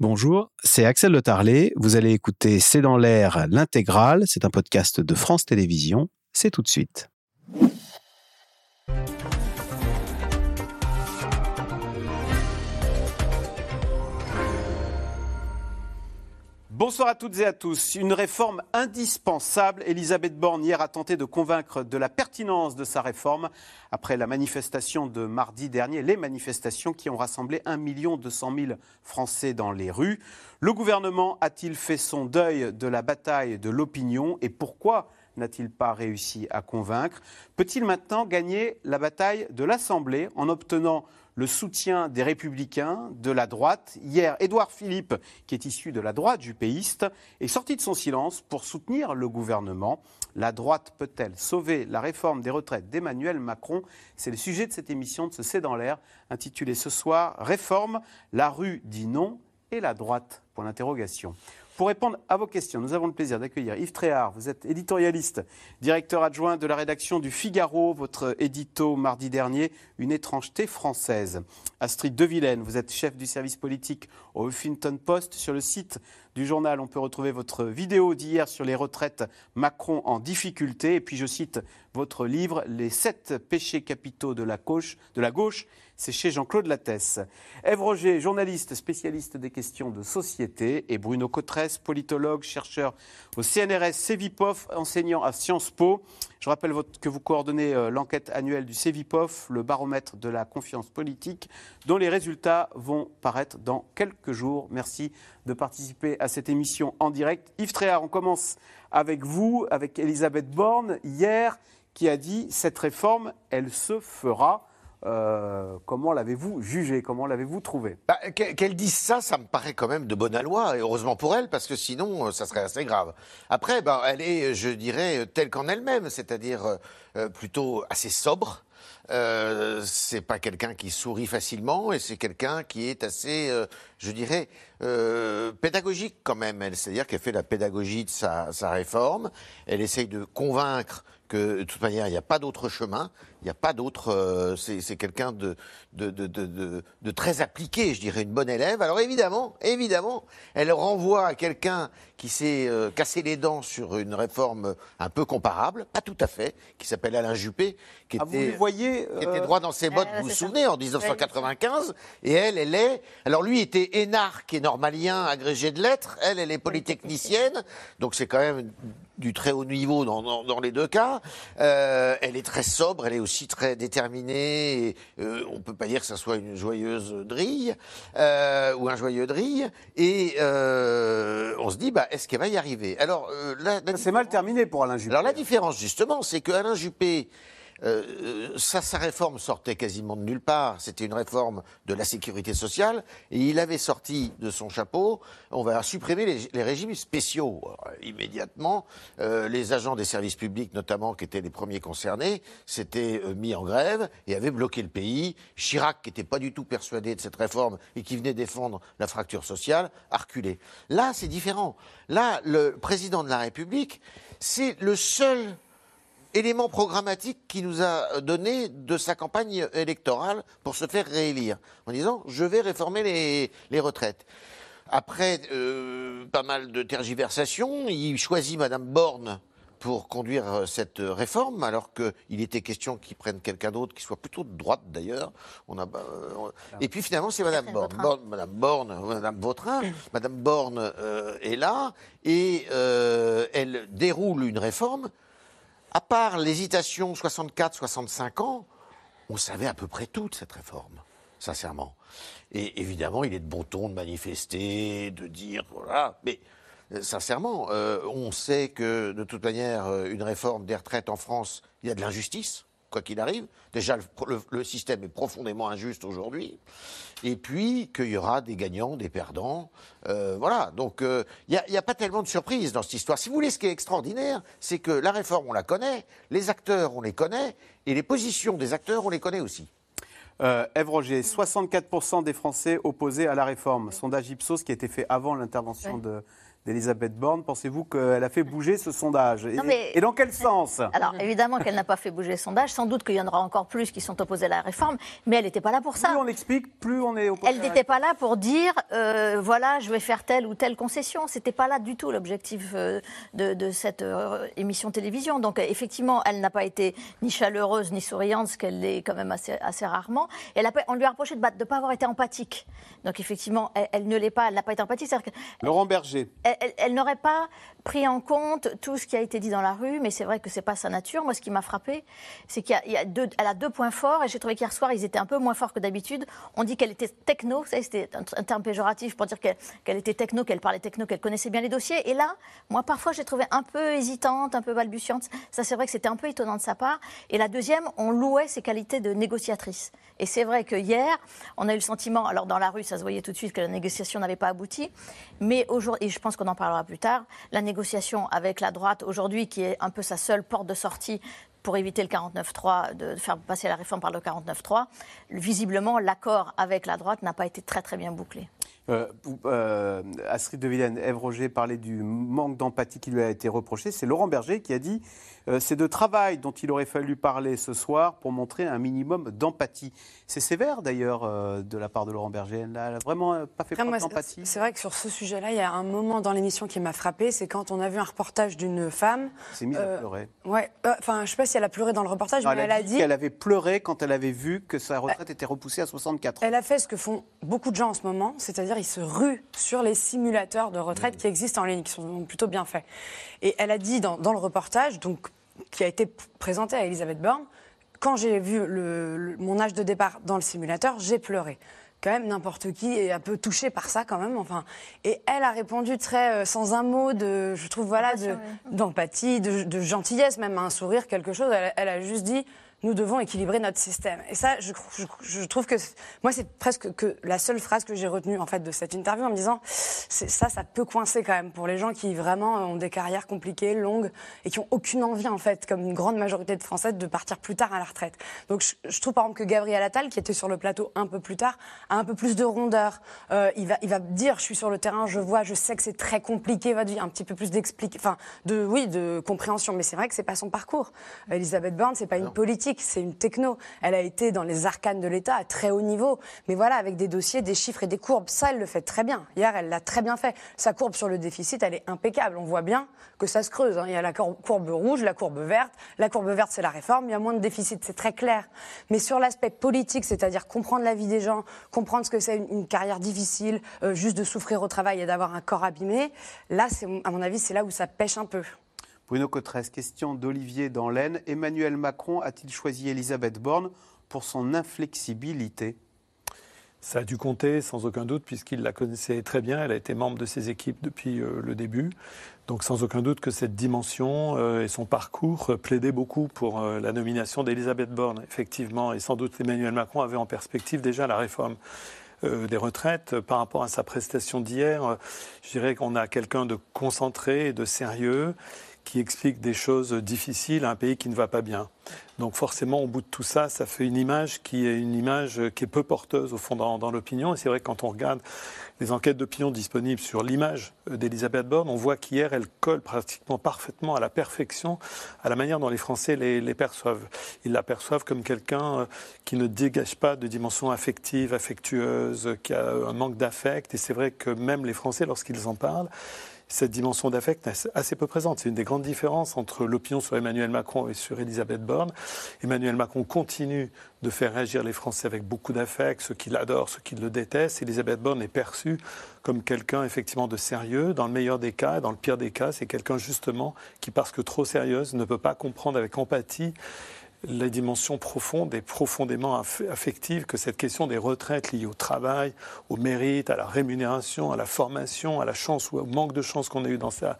Bonjour, c'est Axel Le Tarlet. Vous allez écouter C'est dans l'air l'intégrale. C'est un podcast de France Télévisions. C'est tout de suite. Bonsoir à toutes et à tous. Une réforme indispensable. Elisabeth Borne hier a tenté de convaincre de la pertinence de sa réforme après la manifestation de mardi dernier, les manifestations qui ont rassemblé 1 200 000 Français dans les rues. Le gouvernement a-t-il fait son deuil de la bataille de l'opinion et pourquoi n'a-t-il pas réussi à convaincre? Peut-il maintenant gagner la bataille de l'Assemblée en obtenant le soutien des républicains, de la droite. Hier, Édouard Philippe, qui est issu de la droite jupéiste, est sorti de son silence pour soutenir le gouvernement. La droite peut-elle sauver la réforme des retraites d'Emmanuel Macron? C'est le sujet de cette émission de ce C'est dans l'air, intitulée ce soir Réforme, la rue dit non et la droite? Pour l'interrogation. Pour répondre à vos questions, nous avons le plaisir d'accueillir Yves Tréhard. Vous êtes éditorialiste, directeur adjoint de la rédaction du Figaro, votre édito mardi dernier, Une étrangeté française. Astrid Devilaine, vous êtes chef du service politique au Huffington Post. Sur le site du journal, on peut retrouver votre vidéo d'hier sur les retraites Macron en difficulté. Et puis je cite votre livre Les sept péchés capitaux de la gauche, de la gauche c'est chez Jean-Claude Lattès. Ève Roger, journaliste spécialiste des questions de société, et Bruno Cotresse, politologue, chercheur au CNRS Cevipof, enseignant à Sciences Po. Je rappelle que vous coordonnez euh, l'enquête annuelle du Cevipof, le baromètre de la confiance politique, dont les résultats vont paraître dans quelques jours. Merci de participer à cette émission en direct. Yves Tréhard, on commence avec vous, avec Elisabeth Borne, hier, qui a dit cette réforme, elle se fera. Euh, comment l'avez-vous jugé? Comment l'avez-vous trouvé? Bah, Qu'elle dise ça, ça me paraît quand même de bonne loi, et heureusement pour elle, parce que sinon, euh, ça serait assez grave. Après, bah, elle est, je dirais, telle qu'en elle-même, c'est-à-dire euh, plutôt assez sobre. Euh, c'est pas quelqu'un qui sourit facilement et c'est quelqu'un qui est assez, je dirais, pédagogique quand même. C'est-à-dire qu'elle fait la pédagogie de sa, sa réforme. Elle essaye de convaincre que de toute manière, il n'y a pas d'autre chemin, il n'y a pas d'autre. Euh, c'est quelqu'un de de, de, de, de, très appliqué, je dirais, une bonne élève. Alors évidemment, évidemment, elle renvoie à quelqu'un qui s'est euh, cassé les dents sur une réforme un peu comparable, pas tout à fait, qui s'appelle Alain Juppé, qui, ah, était, voyez, qui était euh, droit dans ses bottes, vous vous souvenez, en 1995. Et elle, elle est. Alors lui était énarque et normalien, agrégé de lettres. Elle, elle est polytechnicienne. Donc c'est quand même du très haut niveau dans, dans, les deux cas. Euh, elle est très sobre, elle est aussi très déterminée. Et, euh, on peut pas dire que ça soit une joyeuse drille euh, ou un joyeux drille. Et euh, on se dit, bah, est-ce qu'elle va y arriver? Alors, là, c'est mal terminé pour Alain Juppé. Alors la différence justement, c'est que Alain Juppé euh, ça, sa réforme sortait quasiment de nulle part. C'était une réforme de la sécurité sociale. Et il avait sorti de son chapeau, on va supprimer les, régimes spéciaux. immédiatement, euh, les agents des services publics, notamment, qui étaient les premiers concernés, s'étaient euh, mis en grève et avaient bloqué le pays. Chirac, qui n'était pas du tout persuadé de cette réforme et qui venait défendre la fracture sociale, a reculé. Là, c'est différent. Là, le président de la République, c'est le seul élément programmatique qui nous a donné de sa campagne électorale pour se faire réélire, en disant je vais réformer les, retraites. Après euh, pas mal de tergiversations, il choisit Madame Borne pour conduire euh, cette réforme, alors qu'il était question qu'il prenne quelqu'un d'autre qui soit plutôt de droite d'ailleurs. On a, euh, et puis finalement, c'est Madame Borne. Madame Borne, Madame Vautrin. Madame Borne est là et elle déroule une réforme à part l'hésitation 64-65 ans, on savait à peu près tout de cette réforme, sincèrement. Et évidemment, il est de bon ton de manifester, de dire, voilà, mais euh, sincèrement, euh, on sait que de toute manière, euh, une réforme des retraites en France, il y a de l'injustice quoi qu'il arrive. Déjà, le, système est profondément injuste aujourd'hui. Et puis, qu'il y aura des gagnants, des perdants. Euh, voilà. Donc, il n'y a, a, pas tellement de surprises dans cette histoire. Si vous voulez, ce qui est extraordinaire, c'est que la réforme, on la connaît, les acteurs, on les connaît, et les positions des acteurs, on les connaît aussi. Euh, Ève Roger, 64% des Français opposés à la réforme. Sondage Ipsos qui a été fait avant l'intervention de d'Elisabeth Borne. Pensez-vous qu'elle a fait bouger ce sondage et, dans quel sens? Alors évidemment qu'elle n'a pas fait bouger le sondage. Sans doute qu'il y en aura encore plus qui sont opposés à la réforme, mais elle n'était pas là pour ça. Plus on explique, plus on est opposé. Elle n'était pas là pour dire euh, voilà, je vais faire telle ou telle concession. C'était pas là du tout l'objectif euh, de, cette euh, émission télévision. Donc effectivement, elle n'a pas été ni chaleureuse ni souriante, ce qu'elle est quand même assez, assez rarement. Elle a, on lui a reproché de ne pas avoir été empathique. Donc effectivement, elle, ne l'est pas. Elle n'a pas été empathique. Laurent Berger elle, n'aurait pas pris en compte tout ce qui a été dit dans la rue, mais c'est vrai que c'est pas sa nature. Moi, ce qui m'a frappé, c'est qu'elle a, deux, points forts, et j'ai trouvé qu'hier soir, ils étaient un peu moins forts que d'habitude. On dit qu'elle était techno, c'était un, terme péjoratif pour dire qu'elle était techno, qu'elle parlait techno, qu'elle connaissait bien les dossiers. Et là, moi, parfois, j'ai trouvé un peu hésitante, un peu balbutiante. Ça, c'est vrai que c'était un peu étonnant de sa part. Et la deuxième, on louait ses qualités de négociatrice. Et c'est vrai que hier, on a eu le sentiment, alors dans la rue, ça se voyait tout de suite que la négociation n'avait pas abouti, mais aujourd'hui, je pense qu'on en parlera plus tard, la négociation avec la droite aujourd'hui, qui est un peu sa seule porte de sortie pour éviter le 49-3, de faire passer la réforme par le 49-3, visiblement, l'accord avec la droite n'a pas été très très bien bouclé. Euh, euh, Astrid de Villene, Ève Roger parlait du manque d'empathie qui lui a été reproché. C'est Laurent Berger qui a dit euh, c'est de travail dont il aurait fallu parler ce soir pour montrer un minimum d'empathie. C'est sévère d'ailleurs de la part de Laurent Berger. Elle n'a vraiment pas fait preuve d'empathie. C'est vrai que sur ce sujet-là, il y a un moment dans l'émission qui m'a frappé, c'est quand on a vu un reportage d'une femme. C'est mise à pleurer. Ouais. Enfin, je sais pas si elle a pleuré dans le reportage, mais elle, a dit, qu'elle avait pleuré quand elle avait vu que sa retraite était repoussée à 64 ans. Elle a fait ce que font beaucoup de gens en ce moment, c'est-à-dire ils se ruent sur les simulateurs de retraite mmh. qui existent en ligne, qui sont plutôt bien faits. Et elle a dit dans, dans le reportage, donc qui a été présenté à Elisabeth Borne, quand j'ai vu mon âge de départ dans le simulateur, j'ai pleuré. Quand même, n'importe qui est un peu touché par ça, quand même. Enfin, et elle a répondu très euh, sans un mot de, je trouve, voilà, d'empathie, de, gentillesse, même un sourire, quelque chose. elle a juste dit nous devons équilibrer notre système. Et ça, je, trouve que moi, c'est presque que la seule phrase que j'ai retenue en fait de cette interview en me disant, ça, ça peut coincer quand même pour les gens qui vraiment ont des carrières compliquées, longues et qui ont aucune envie en fait, comme une grande majorité de Français, de partir plus tard à la retraite. Donc, je, trouve par exemple que Gabriel Attal, qui était sur le plateau un peu plus tard, a un peu plus de rondeur. Euh, il va, il va dire, je suis sur le terrain, je vois, je sais que c'est très compliqué votre vie, un petit peu plus d'explique, enfin, de oui, de compréhension. Mais c'est vrai que c'est pas son parcours. Elisabeth Borne, c'est pas une politique c'est une techno. Elle a été dans les arcanes de l'État à très haut niveau. Mais voilà, avec des dossiers, des chiffres et des courbes, ça, elle le fait très bien. Hier, elle l'a très bien fait. Sa courbe sur le déficit, elle est impeccable. On voit bien que ça se creuse. Hein. Il y a la courbe rouge, la courbe verte. La courbe verte, c'est la réforme. Il y a moins de déficit, c'est très clair. Mais sur l'aspect politique, c'est-à-dire comprendre la vie des gens, comprendre ce que c'est une, carrière difficile, euh, juste de souffrir au travail et d'avoir un corps abîmé, là, à mon avis, c'est là où ça pêche un peu. Bruno Cotresse, question d'Olivier dans l'Aisne. Emmanuel Macron a-t-il choisi Elisabeth Borne pour son inflexibilité? Ça a dû compter sans aucun doute puisqu'il la connaissait très bien. Elle a été membre de ses équipes depuis euh, le début. Donc sans aucun doute que cette dimension euh, et son parcours euh, plaidaient beaucoup pour la nomination d'Elisabeth Borne, effectivement. Et sans doute Emmanuel Macron avait en perspective déjà la réforme des retraites. Par rapport à sa prestation d'hier, je dirais qu'on a quelqu'un de concentré et de sérieux qui explique des choses difficiles à un pays qui ne va pas bien. Donc forcément, au bout de tout ça, ça fait une image qui est une image qui est peu porteuse au fond dans, l'opinion. Et c'est vrai que quand on regarde les enquêtes d'opinion disponibles sur l'image d'Elisabeth Borne, on voit qu'hier, elle colle pratiquement parfaitement à la perfection à la manière dont les Français les, les perçoivent. Ils la perçoivent comme quelqu'un euh, qui ne dégage pas de dimension affective, affectueuse, qui a un manque d'affect. Et c'est vrai que même les Français, lorsqu'ils en parlent, cette dimension d'affect est assez peu présente. C'est une des grandes différences entre l'opinion sur Emmanuel Macron et sur Elisabeth Borne. Emmanuel Macron continue de faire réagir les Français avec beaucoup d'affect, ceux qui l'adorent, ceux qui le détestent. Elisabeth Borne est perçue comme quelqu'un effectivement de sérieux. Dans le meilleur des cas, dans le pire des cas, c'est quelqu'un justement qui, parce que trop sérieuse, ne peut pas comprendre avec empathie la dimension profonde et profondément affective que cette question des retraites liées au travail, au mérite, à la rémunération, à la formation, à la chance ou au manque de chance qu'on a eu dans sa,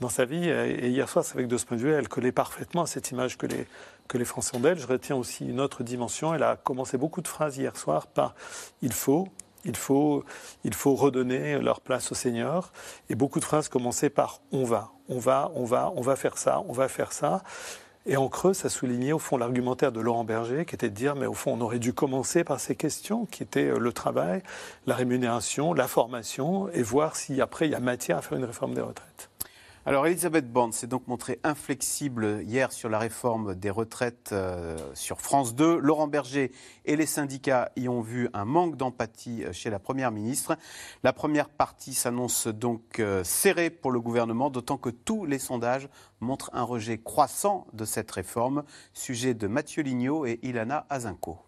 dans sa vie. Et hier soir, c'est que de ce point de vue, elle collait parfaitement à cette image que les, que les Français ont d'elle. Je retiens aussi une autre dimension. Elle a commencé beaucoup de phrases hier soir par il faut, il faut, il faut redonner leur place aux seniors. Et beaucoup de phrases commençaient par on va, on va, on va, on va faire ça, on va faire ça. Et en creux, ça soulignait au fond l'argumentaire de Laurent Berger, qui était de dire, mais au fond, on aurait dû commencer par ces questions, qui étaient euh, le travail, la rémunération, la formation, et voir si après il y a matière à faire une réforme des retraites. Alors Elisabeth Borne s'est donc montrée inflexible hier sur la réforme des retraites euh, sur France 2. Laurent Berger et les syndicats y ont vu un manque d'empathie euh, chez la Première ministre. La première partie s'annonce donc euh, serrée pour le gouvernement, d'autant que tous les sondages montrent un rejet croissant de cette réforme. Sujet de Mathieu Lignot et Ilana Azinko.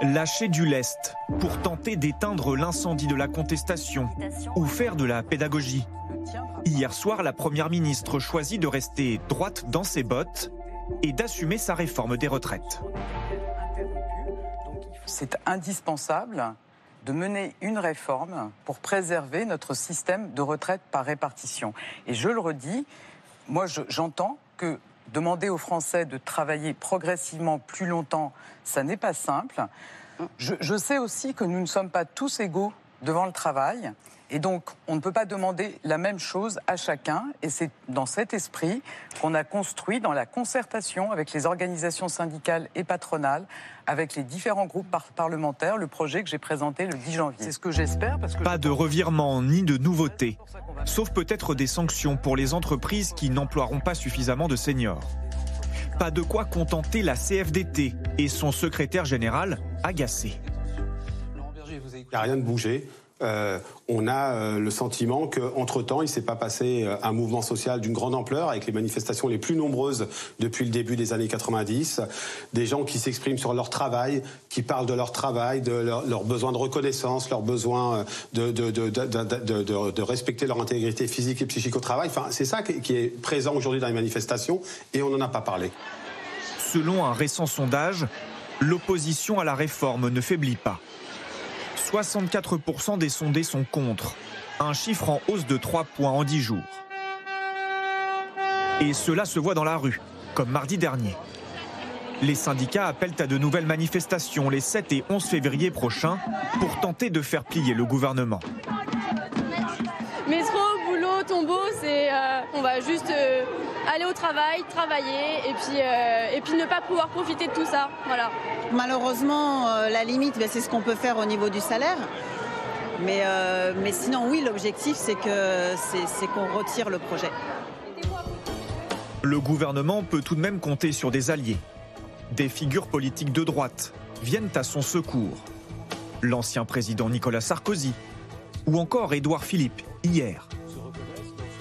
Lâcher du lest pour tenter d'éteindre l'incendie de la contestation ou faire de la pédagogie. Hier soir, la Première ministre choisit de rester droite dans ses bottes et d'assumer sa réforme des retraites. C'est indispensable de mener une réforme pour préserver notre système de retraite par répartition. Et je le redis, moi j'entends que Demander aux Français de travailler progressivement plus longtemps, ça n'est pas simple. Je, sais aussi que nous ne sommes pas tous égaux devant le travail. Et donc, on ne peut pas demander la même chose à chacun. Et c'est dans cet esprit qu'on a construit, dans la concertation avec les organisations syndicales et patronales, avec les différents groupes parlementaires, le projet que j'ai présenté le 10 janvier. C'est ce que j'espère. Parce que pas de revirement ni de nouveautés, sauf peut-être des sanctions pour les entreprises qui n'emploieront pas suffisamment de seniors. Pas de quoi contenter la CFDT et son secrétaire général agacé. Il n'y a rien de bougé. Euh, on a euh, le sentiment qu'entre-temps, il s'est pas passé euh, un mouvement social d'une grande ampleur, avec les manifestations les plus nombreuses depuis le début des années 90, des gens qui s'expriment sur leur travail, qui parlent de leur travail, de leur, leur besoin de reconnaissance, leur besoin de, de, de, de, respecter leur intégrité physique et psychique au travail. Enfin, c'est ça qui est présent aujourd'hui dans les manifestations, et on n'en a pas parlé. Selon un récent sondage, l'opposition à la réforme ne faiblit pas. 64% des sondés sont contre, un chiffre en hausse de 3 points en 10 jours. Et cela se voit dans la rue, comme mardi dernier. Les syndicats appellent à de nouvelles manifestations les 7 et 11 février prochains pour tenter de faire plier le gouvernement. C'est euh, on va juste euh, aller au travail, travailler et puis, euh, et puis ne pas pouvoir profiter de tout ça. Voilà. Malheureusement, euh, la limite, ben, c'est ce qu'on peut faire au niveau du salaire. Mais, euh, mais sinon, oui, l'objectif, c'est qu'on retire le projet. Le gouvernement peut tout de même compter sur des alliés. Des figures politiques de droite viennent à son secours. L'ancien président Nicolas Sarkozy ou encore Édouard Philippe hier.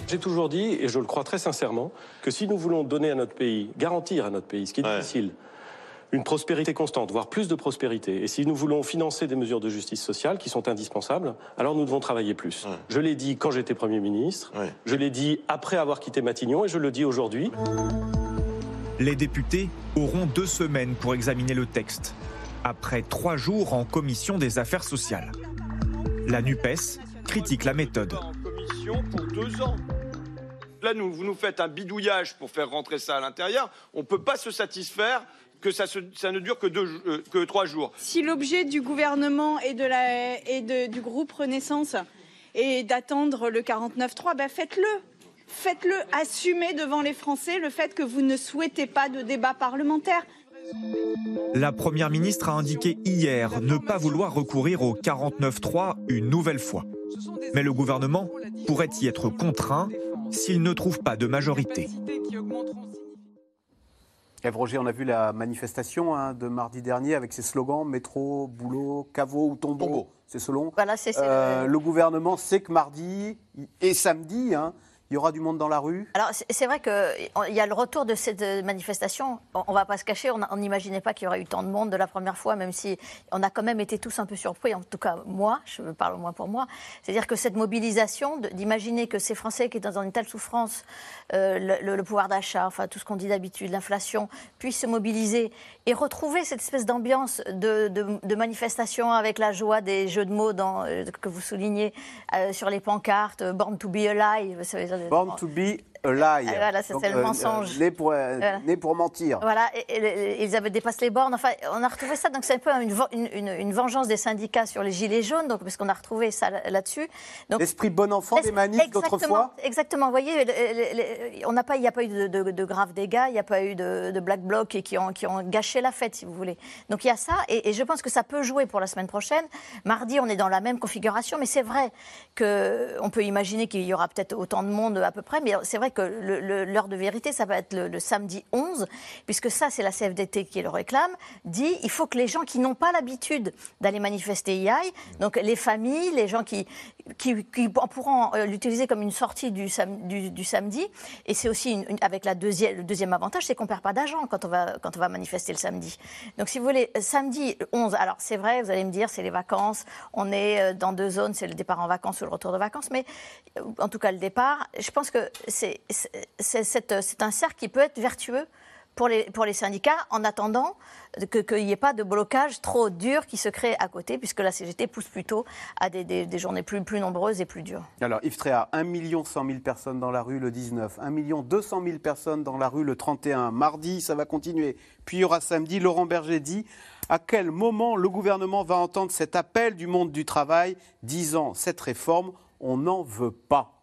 J'ai toujours dit, et je le crois très sincèrement, que si nous voulons donner à notre pays, garantir à notre pays, ce qui est difficile, une prospérité constante, voire plus de prospérité. Et si nous voulons financer des mesures de justice sociale qui sont indispensables, alors nous devons travailler plus. Je l'ai dit quand j'étais Premier ministre, je l'ai dit après avoir quitté Matignon et je le dis aujourd'hui. Les députés auront deux semaines pour examiner le texte, après trois jours en commission des affaires sociales. La NUPES critique la méthode. Pour deux ans. Là, nous, vous nous faites un bidouillage pour faire rentrer ça à l'intérieur. On ne peut pas se satisfaire que ça, ne dure que, euh, que trois jours. Si l'objet du gouvernement et, de la, et du groupe Renaissance est d'attendre le 49-3, ben faites-le. Faites-le, assumez devant les Français le fait que vous ne souhaitez pas de débat parlementaire. La Première ministre a indiqué hier ne pas vouloir recourir au 49-3 une nouvelle fois. Mais le gouvernement pourrait y être contraint s'il ne trouve pas de majorité. Eve Roger, on a vu la manifestation hein, de mardi dernier avec ses slogans métro, boulot, caveau ou tombeau. C'est selon. Voilà, c'est euh, le gouvernement sait que mardi et samedi, hein, il y aura du monde dans la rue Alors, c'est vrai qu'il y a le retour de cette euh, manifestation. On ne va pas se cacher, on n'imaginait pas qu'il y aurait eu tant de monde de la première fois, même si on a quand même été tous un peu surpris, en tout cas moi, je parle au moins pour moi. C'est-à-dire que cette mobilisation, d'imaginer que ces Français qui étaient dans une telle souffrance, euh, le, pouvoir d'achat, enfin tout ce qu'on dit d'habitude, l'inflation, puissent se mobiliser et retrouver cette espèce d'ambiance de, manifestation avec la joie des jeux de mots euh, que vous soulignez sur les pancartes, Born to be alive, Born to be a lie. Ah, voilà, c'est le mensonge. né, pour, euh, Voilà. né pour mentir. Voilà, et, et- et ils avaient dépassé les bornes. Enfin, on a retrouvé ça. Donc, c'est un peu une, une- vengeance des syndicats sur les gilets jaunes, donc, parce qu'on a retrouvé ça là- là-dessus. L'esprit bon enfant des manifs d'autrefois Exactement. Vous voyez, on n'a pas, il n'y a pas eu de, de- de graves dégâts, il n'y a pas eu de, de black blocs et qui ont, qui ont gâché la fête, si vous voulez. Donc il y a ça, et, et je pense que ça peut jouer pour la semaine prochaine. Mardi, on est dans la même configuration, mais c'est vrai que on peut imaginer qu'il y aura peut-être autant de monde à peu près, mais c'est vrai que l'heure de vérité, ça va être le, le samedi 11, puisque ça, c'est la CFDT qui le réclame, dit il faut que les gens qui n'ont pas l'habitude d'aller manifester y aillent, donc les familles, les gens qui, qui, qui pourront euh, l'utiliser comme une sortie du, sam- du, du samedi, et c'est aussi avec le deuxième avantage, c'est qu'on perd pas d'argent quand on va quand on va manifester le samedi. Donc si vous voulez, euh, samedi 11, alors c'est vrai, vous allez me dire, c'est les vacances, on est euh, dans deux zones, c'est le départ en vacances ou le retour de vacances, mais en tout cas le départ, je pense que c'est un cercle qui peut être vertueux pour les, syndicats en attendant qu'il n'y ait pas de blocage trop dur qui se crée à côté, puisque la CGT pousse plutôt à des, journées plus, plus nombreuses et plus dures. Alors, Yves Tréhard, 1 100 000 personnes dans la rue le 19, 1 200 000 personnes dans la rue le 31. Mardi, ça va continuer. Puis il y aura samedi. Laurent Berger dit à quel moment le gouvernement va entendre cet appel du monde du travail? Disant cette réforme, on n'en veut pas.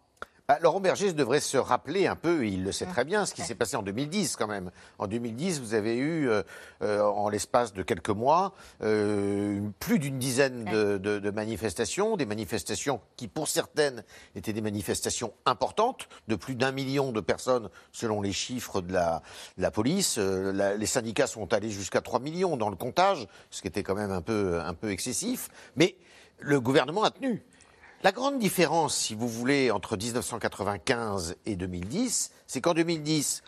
Bah, Laurent Berger devrait se rappeler un peu, et il le sait très bien, ce qui s'est passé en 2010 quand même. En 2010, vous avez eu, euh, euh, en l'espace de quelques mois, euh, plus d'une dizaine de, de- de manifestations, des manifestations qui, pour certaines, étaient des manifestations importantes, de plus d'un million de personnes selon les chiffres de la, de la police. Euh, la- les syndicats sont allés jusqu'à 3 millions dans le comptage, ce qui était quand même un peu, un peu excessif. Mais le gouvernement a tenu. La grande différence, si vous voulez, entre 1995 et 2010, c'est qu'en 2010,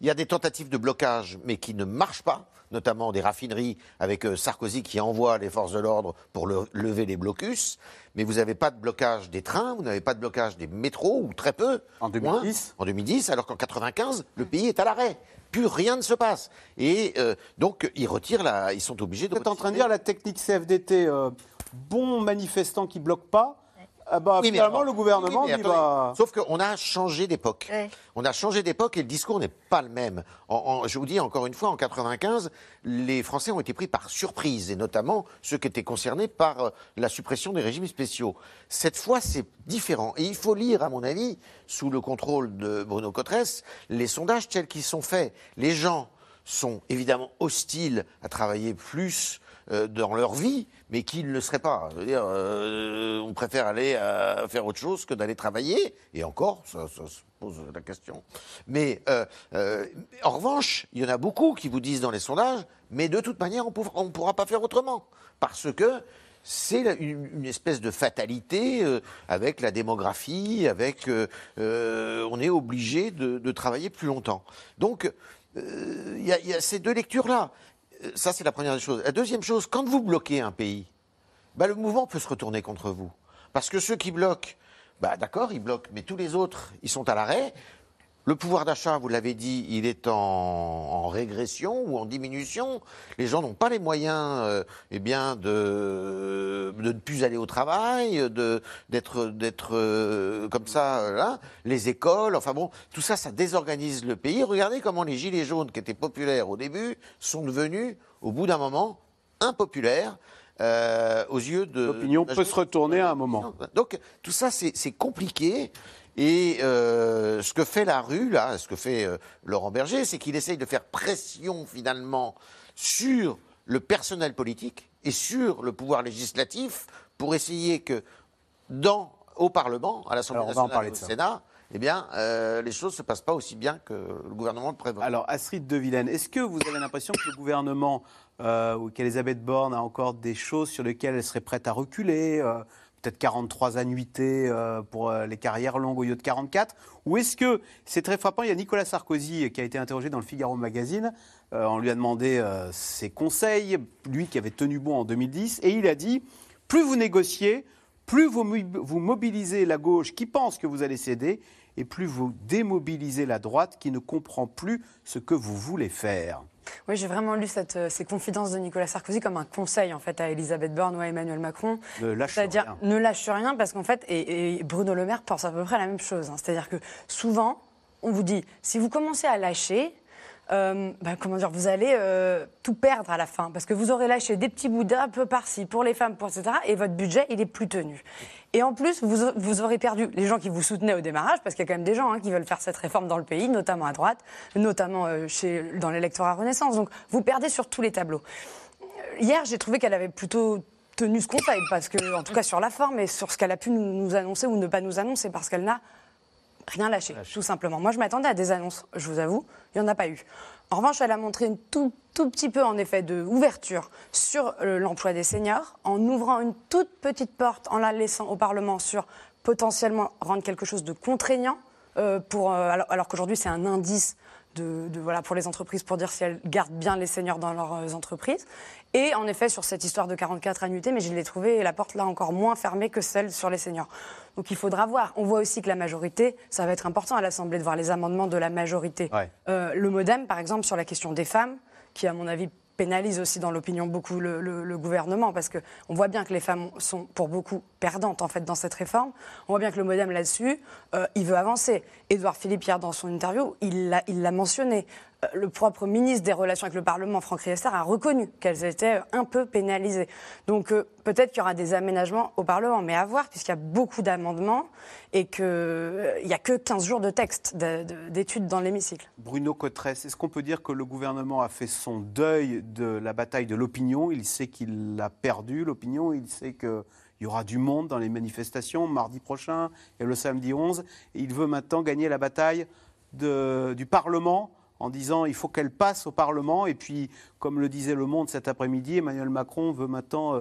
il y a des tentatives de blocage, mais qui ne marchent pas, notamment des raffineries avec euh, Sarkozy qui envoie les forces de l'ordre pour le- lever les blocus. Mais vous n'avez pas de blocage des trains, vous n'avez pas de blocage des métros, ou très peu. En 2010 En 2010, alors qu'en 95, le pays est à l'arrêt. Plus rien ne se passe. Et euh, donc, ils retirent la. Ils sont obligés de. Vous êtes en train de dire la technique CFDT, euh, bon manifestant qui bloque pas, ah bah, Oui, mais finalement alors- le gouvernement oui, attendez. bah, Sauf qu'on a changé d'époque. Ouais. On a changé d'époque et le discours n'est pas le même. En- en- je vous dis encore une fois, en 95, les Français ont été pris par surprise, et notamment ceux qui étaient concernés par euh, la suppression des régimes spéciaux. Cette fois, c'est différent. Et il faut lire, à mon avis, sous le contrôle de Bruno Cotresse, les sondages tels qu'ils sont faits. Les gens sont évidemment hostiles à travailler plus euh, dans leur vie, mais qui ne le seraient pas. Dire, euh, on préfère aller euh, faire autre chose que d'aller travailler, et encore, ça, se pose la question. Mais euh, euh, en revanche, il y en a beaucoup qui vous disent dans les sondages, mais de toute manière, on ne pourra pas faire autrement, parce que c'est une, espèce de fatalité euh, avec la démographie, avec euh, euh, on est obligé de, travailler plus longtemps. Donc euh, il y, a- ces deux lectures-là. Euh, Ça, c'est la première des choses. La deuxième chose, quand vous bloquez un pays, bah, le mouvement peut se retourner contre vous. Parce que ceux qui bloquent, bah, d'accord, ils bloquent, mais tous les autres, ils sont à l'arrêt. Le pouvoir d'achat, vous l'avez dit, il est en, en régression ou en diminution. Les gens n'ont pas les moyens euh, eh bien, de, de ne plus aller au travail, d'être euh, comme ça, euh, là. Les écoles, enfin bon, tout ça, ça désorganise le pays. Regardez comment les gilets jaunes, qui étaient populaires au début, sont devenus, au bout d'un moment, impopulaires. euh, aux yeux de l'opinion peut se retourner à un moment. donc tout ça, c'est compliqué. Et euh, ce que fait la rue, là, ce que fait euh, Laurent Berger, c'est qu'il essaye de faire pression finalement sur le personnel politique et sur le pouvoir législatif pour essayer que dans, au Parlement, à l'Assemblée nationale et au. Sénat, eh bien, euh, les choses ne se passent pas aussi bien que le gouvernement le prévoit. Alors, Astrid de Villene, est-ce que vous avez l'impression que le gouvernement ou qu'Elisabeth Borne a encore des choses sur lesquelles elle serait prête à reculer Peut-être 43 annuités euh, pour euh, les carrières longues au lieu de 44 Ou est-ce que, c'est très frappant, il y a Nicolas Sarkozy qui a été interrogé dans le Figaro Magazine, euh, on lui a demandé euh, ses conseils, lui qui avait tenu bon en 2010, et il a dit, plus vous négociez, plus vous, vous mobilisez la gauche qui pense que vous allez céder, et plus vous démobilisez la droite qui ne comprend plus ce que vous voulez faire. Oui, j'ai vraiment lu cette, euh, ces confidences de Nicolas Sarkozy comme un conseil en fait à Elisabeth Borne ou à Emmanuel Macron. Ne lâche C'est-à-dire ne lâche rien parce qu'en fait, et, et Bruno Le Maire pense à peu près la même chose. hein. C'est-à-dire que souvent, on vous dit, si vous commencez à lâcher, euh, bah, comment dire, vous allez euh, tout perdre à la fin, parce que vous aurez lâché des petits bouts d'un peu par-ci pour les femmes, pour etc., et votre budget, il est plus tenu. Et en plus, vous, vous aurez perdu les gens qui vous soutenaient au démarrage, parce qu'il y a quand même des gens hein, qui veulent faire cette réforme dans le pays, notamment à droite, notamment euh, chez, dans l'électorat Renaissance. Donc, vous perdez sur tous les tableaux. Hier, j'ai trouvé qu'elle avait plutôt tenu ce conseil, parce que, en tout cas sur la forme et sur ce qu'elle a pu nous, nous annoncer ou ne pas nous annoncer, parce qu'elle n'a rien lâché, tout simplement. Moi, je m'attendais à des annonces, je vous avoue, il n'y en a pas eu. En revanche, elle a montré un tout, petit peu, en effet, d'ouverture sur euh, l'emploi des seniors, en ouvrant une toute petite porte, en la laissant au Parlement sur potentiellement rendre quelque chose de contraignant, euh, euh, alors qu'aujourd'hui, c'est un indice de, de, voilà, pour les entreprises pour dire si elles gardent bien les seniors dans leurs euh, entreprises. Et en effet, sur cette histoire de 44 annuités, mais je l'ai trouvé la porte là encore moins fermée que celle sur les seniors. Donc il faudra voir. On voit aussi que la majorité, ça va être important à l'Assemblée de voir les amendements de la majorité. Ouais. Euh, le MoDem, par exemple, sur la question des femmes, qui à mon avis pénalise aussi dans l'opinion beaucoup le, le, le gouvernement parce que on voit bien que les femmes sont pour beaucoup perdantes en fait dans cette réforme. On voit bien que le MoDem là-dessus, euh, il veut avancer. Édouard Philippe hier dans son interview, il l'a mentionné. Euh, le propre ministre des Relations avec le Parlement, Franck Riester, a reconnu qu'elles étaient un peu pénalisées. Donc euh, peut-être qu'il y aura des aménagements au Parlement, mais à voir, puisqu'il y a beaucoup d'amendements et qu'il euh, n'y a que 15 jours de texte d'études dans l'hémicycle. Bruno Cotresse, est-ce qu'on peut dire que le gouvernement a fait son deuil de la bataille de l'opinion? Il sait qu'il a perdu l'opinion, il sait que. Il y aura du monde dans les manifestations mardi prochain et le samedi 11. Et il veut maintenant gagner la bataille de, du Parlement en disant il faut qu'elle passe au Parlement. Et puis, comme le disait Le Monde cet après-midi, Emmanuel Macron veut maintenant euh,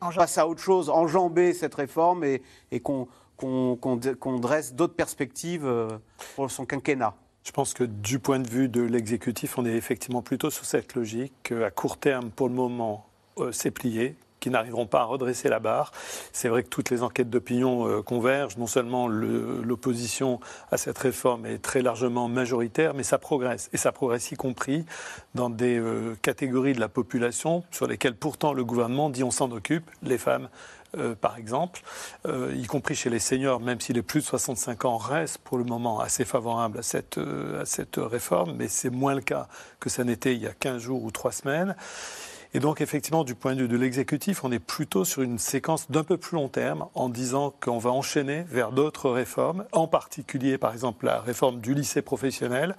passer à autre chose, enjamber cette réforme et, et qu'on qu qu dresse d'autres perspectives euh, pour son quinquennat. Je pense que du point de vue de l'exécutif, on est effectivement plutôt sur cette logique. À court terme, pour le moment, euh, c'est plié qui n'arriveront pas à redresser la barre. C'est vrai que toutes les enquêtes d'opinion euh, convergent. Non seulement l'opposition à cette réforme est très largement majoritaire, mais ça progresse. Et ça progresse y compris dans des euh, catégories de la population sur lesquelles pourtant le gouvernement dit on s'en occupe, les femmes. Euh, par exemple, euh, y compris chez les seniors, même si les plus de 65 ans restent pour le moment assez favorables à cette, euh, à cette réforme, mais c'est moins le cas que ça n'était il y a 15 jours ou 3 semaines. Et donc, effectivement, du point de vue de l'exécutif, on est plutôt sur une séquence d'un peu plus long terme en disant qu'on va enchaîner vers d'autres réformes, en particulier, par exemple, la réforme du lycée professionnel,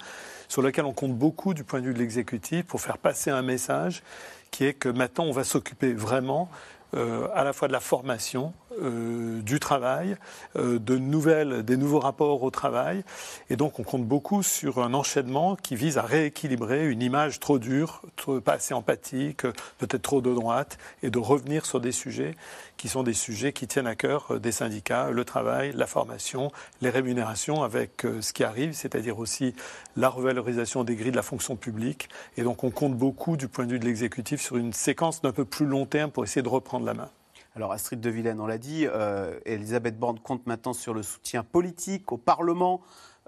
sur laquelle on compte beaucoup du point de vue de l'exécutif pour faire passer un message qui est que maintenant, on va s'occuper vraiment euh, à la fois de la formation, euh, du travail, euh, des nouveaux rapports au travail. Et donc, on compte beaucoup sur un enchaînement qui vise à rééquilibrer une image trop dure, trop, pas assez empathique, peut-être trop de droite, et de revenir sur des sujets qui sont des sujets qui tiennent à cœur des syndicats, le travail, la formation, les rémunérations, avec ce qui arrive, c'est-à-dire aussi la revalorisation des grilles de la fonction publique. Et donc, on compte beaucoup du point de vue de l'exécutif sur une séquence d'un peu plus long terme pour essayer de reprendre la main. Alors Astrid de Villene, on l'a dit, euh, Elisabeth Borne compte maintenant sur le soutien politique au Parlement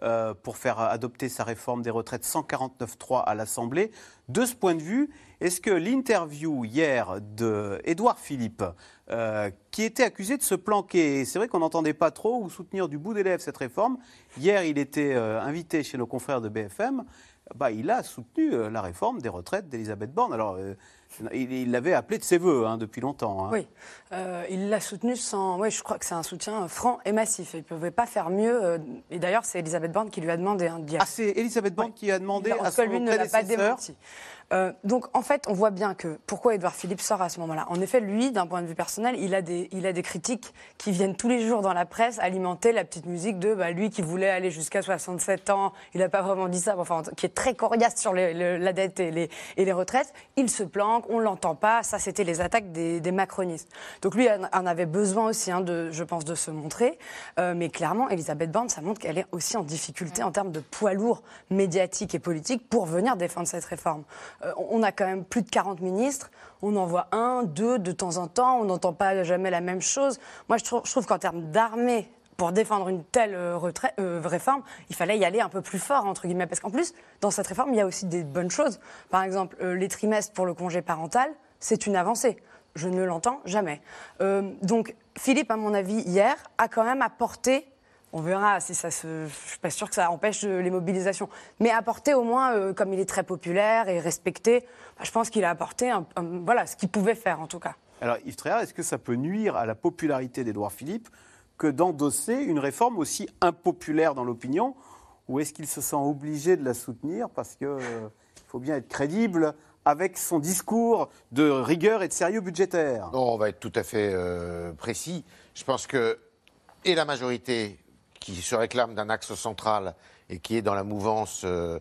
euh, pour faire adopter sa réforme des retraites 149.3 à l'Assemblée. De ce point de vue, est-ce que l'interview hier d'Edouard Philippe, euh, qui était accusé de se planquer, c'est vrai qu'on n'entendait pas trop ou soutenir du bout des lèvres cette réforme, hier il était invité chez nos confrères de BFM, bah, il a soutenu la réforme des retraites d'Elisabeth Borne. Il l'avait appelé de ses voeux hein, depuis longtemps. Hein. Oui, euh, il l'a soutenu sans. Oui, je crois que c'est un soutien franc et massif. Il ne pouvait pas faire mieux. Euh, et d'ailleurs, c'est Elisabeth Borne qui lui a demandé un dialogue. Ah, c'est Elisabeth Borne oui. qui a demandé il, à son lui ne l'a pas démenti. Euh, donc en fait, on voit bien que pourquoi Édouard Philippe sort à ce moment-là. En effet, lui, d'un point de vue personnel, il a, des, il a des critiques qui viennent tous les jours dans la presse alimenter la petite musique de bah, lui qui voulait aller jusqu'à 67 ans, il n'a pas vraiment dit ça, enfin, qui est très coriace sur les, le, la dette et les, et les retraites. Il se planque, on l'entend pas. Ça, c'était les attaques des, macronistes. Donc lui en avait besoin aussi, hein, je pense, de se montrer. Euh, mais clairement, Elisabeth Borne, ça montre qu'elle est aussi en difficulté en termes de poids lourd médiatique et politique pour venir défendre cette réforme. Euh, on a quand même plus de 40 ministres. On en voit un, deux de temps en temps. On n'entend pas jamais la même chose. Moi, je trouve qu'en termes d'armée, pour défendre une telle euh, euh, réforme, il fallait y aller un peu plus fort, entre guillemets. Parce qu'en plus, dans cette réforme, il y a aussi des bonnes choses. Par exemple, euh, les trimestres pour le congé parental, c'est une avancée. Je ne l'entends jamais. Donc, Philippe, à mon avis, hier, a quand même apporté On verra si ça se. Je suis pas sûre que ça empêche les mobilisations. Mais apporter au moins, comme il est très populaire et respecté, bah, je pense qu'il a apporté voilà, ce qu'il pouvait faire en tout cas. Alors Yves Tréhard, est-ce que ça peut nuire à la popularité d'Édouard Philippe que d'endosser une réforme aussi impopulaire dans l'opinion Ou est-ce qu'il se sent obligé de la soutenir parce qu'il faut bien être crédible avec son discours de rigueur et de sérieux budgétaire? On va être tout à fait euh, précis. Je pense que et la majorité qui se réclame d'un axe central et qui est dans la mouvance euh,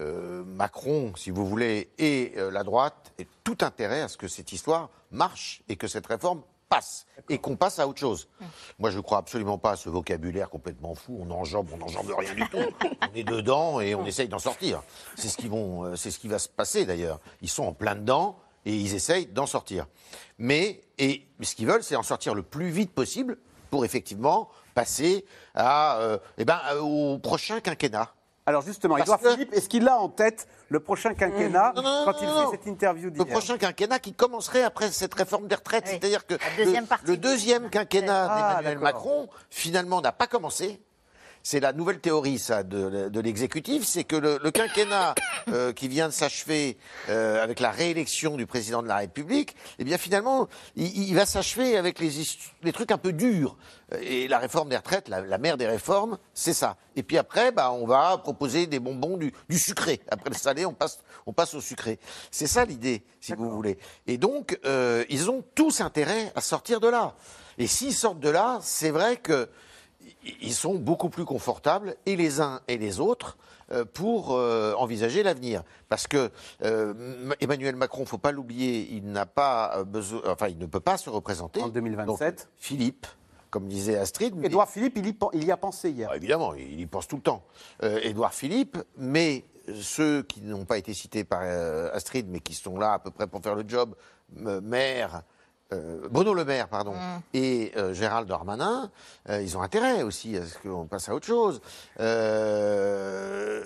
euh, Macron, si vous voulez, et euh, la droite, est tout intérêt à ce que cette histoire marche et que cette réforme passe et qu'on passe à autre chose. Moi, je ne crois absolument pas à ce vocabulaire complètement fou. On enjambe, on n'enjambe rien du tout. On est dedans et on essaye d'en sortir. C'est ce, vont, euh, c'est ce qui va se passer d'ailleurs. Ils sont en plein dedans et ils essayent d'en sortir. Mais et ce qu'ils veulent, c'est en sortir le plus vite possible pour effectivement passer à, euh, eh ben, euh, au prochain quinquennat. Alors justement, Parce que- Philippe, est-ce qu'il a en tête le prochain quinquennat Non, non, non, quand il non, non. fait cette interview Le d'hier prochain quinquennat qui commencerait après cette réforme des retraites. C'est-à-dire que deuxième le, le deuxième quinquennat Ah, d'Emmanuel. Macron, finalement, n'a pas commencé. C'est la nouvelle théorie, ça, de, de l'exécutif, c'est que le, le quinquennat euh, qui vient de s'achever euh, avec la réélection du président de la République, eh bien finalement, il, il va s'achever avec les, les trucs un peu durs. Et la réforme des retraites, la, la mère des réformes, c'est ça. Et puis après, bah, on va proposer des bonbons du, du sucré. Après le salé, on passe, on passe au sucré. C'est ça l'idée, si vous voulez. Et donc, euh, ils ont tous intérêt à sortir de là. Et s'ils sortent de là, c'est vrai que ils sont beaucoup plus confortables, et les uns et les autres, euh, pour euh, envisager l'avenir. Parce que euh, Emmanuel Macron, faut pas l'oublier, il n'a pas euh, besoin, enfin, il ne peut pas se représenter. En 2027. Donc, Philippe, comme disait Astrid. Édouard Philippe, il y, pen- il y a pensé hier. Ah, évidemment, il y pense tout le temps. Euh, Édouard Philippe, mais ceux qui n'ont pas été cités par euh, Astrid, mais qui sont là à peu près pour faire le job, maire, euh, Bruno Le Maire, pardon, et euh, Gérald Darmanin, euh, ils ont intérêt aussi à ce qu'on passe à autre chose. Euh,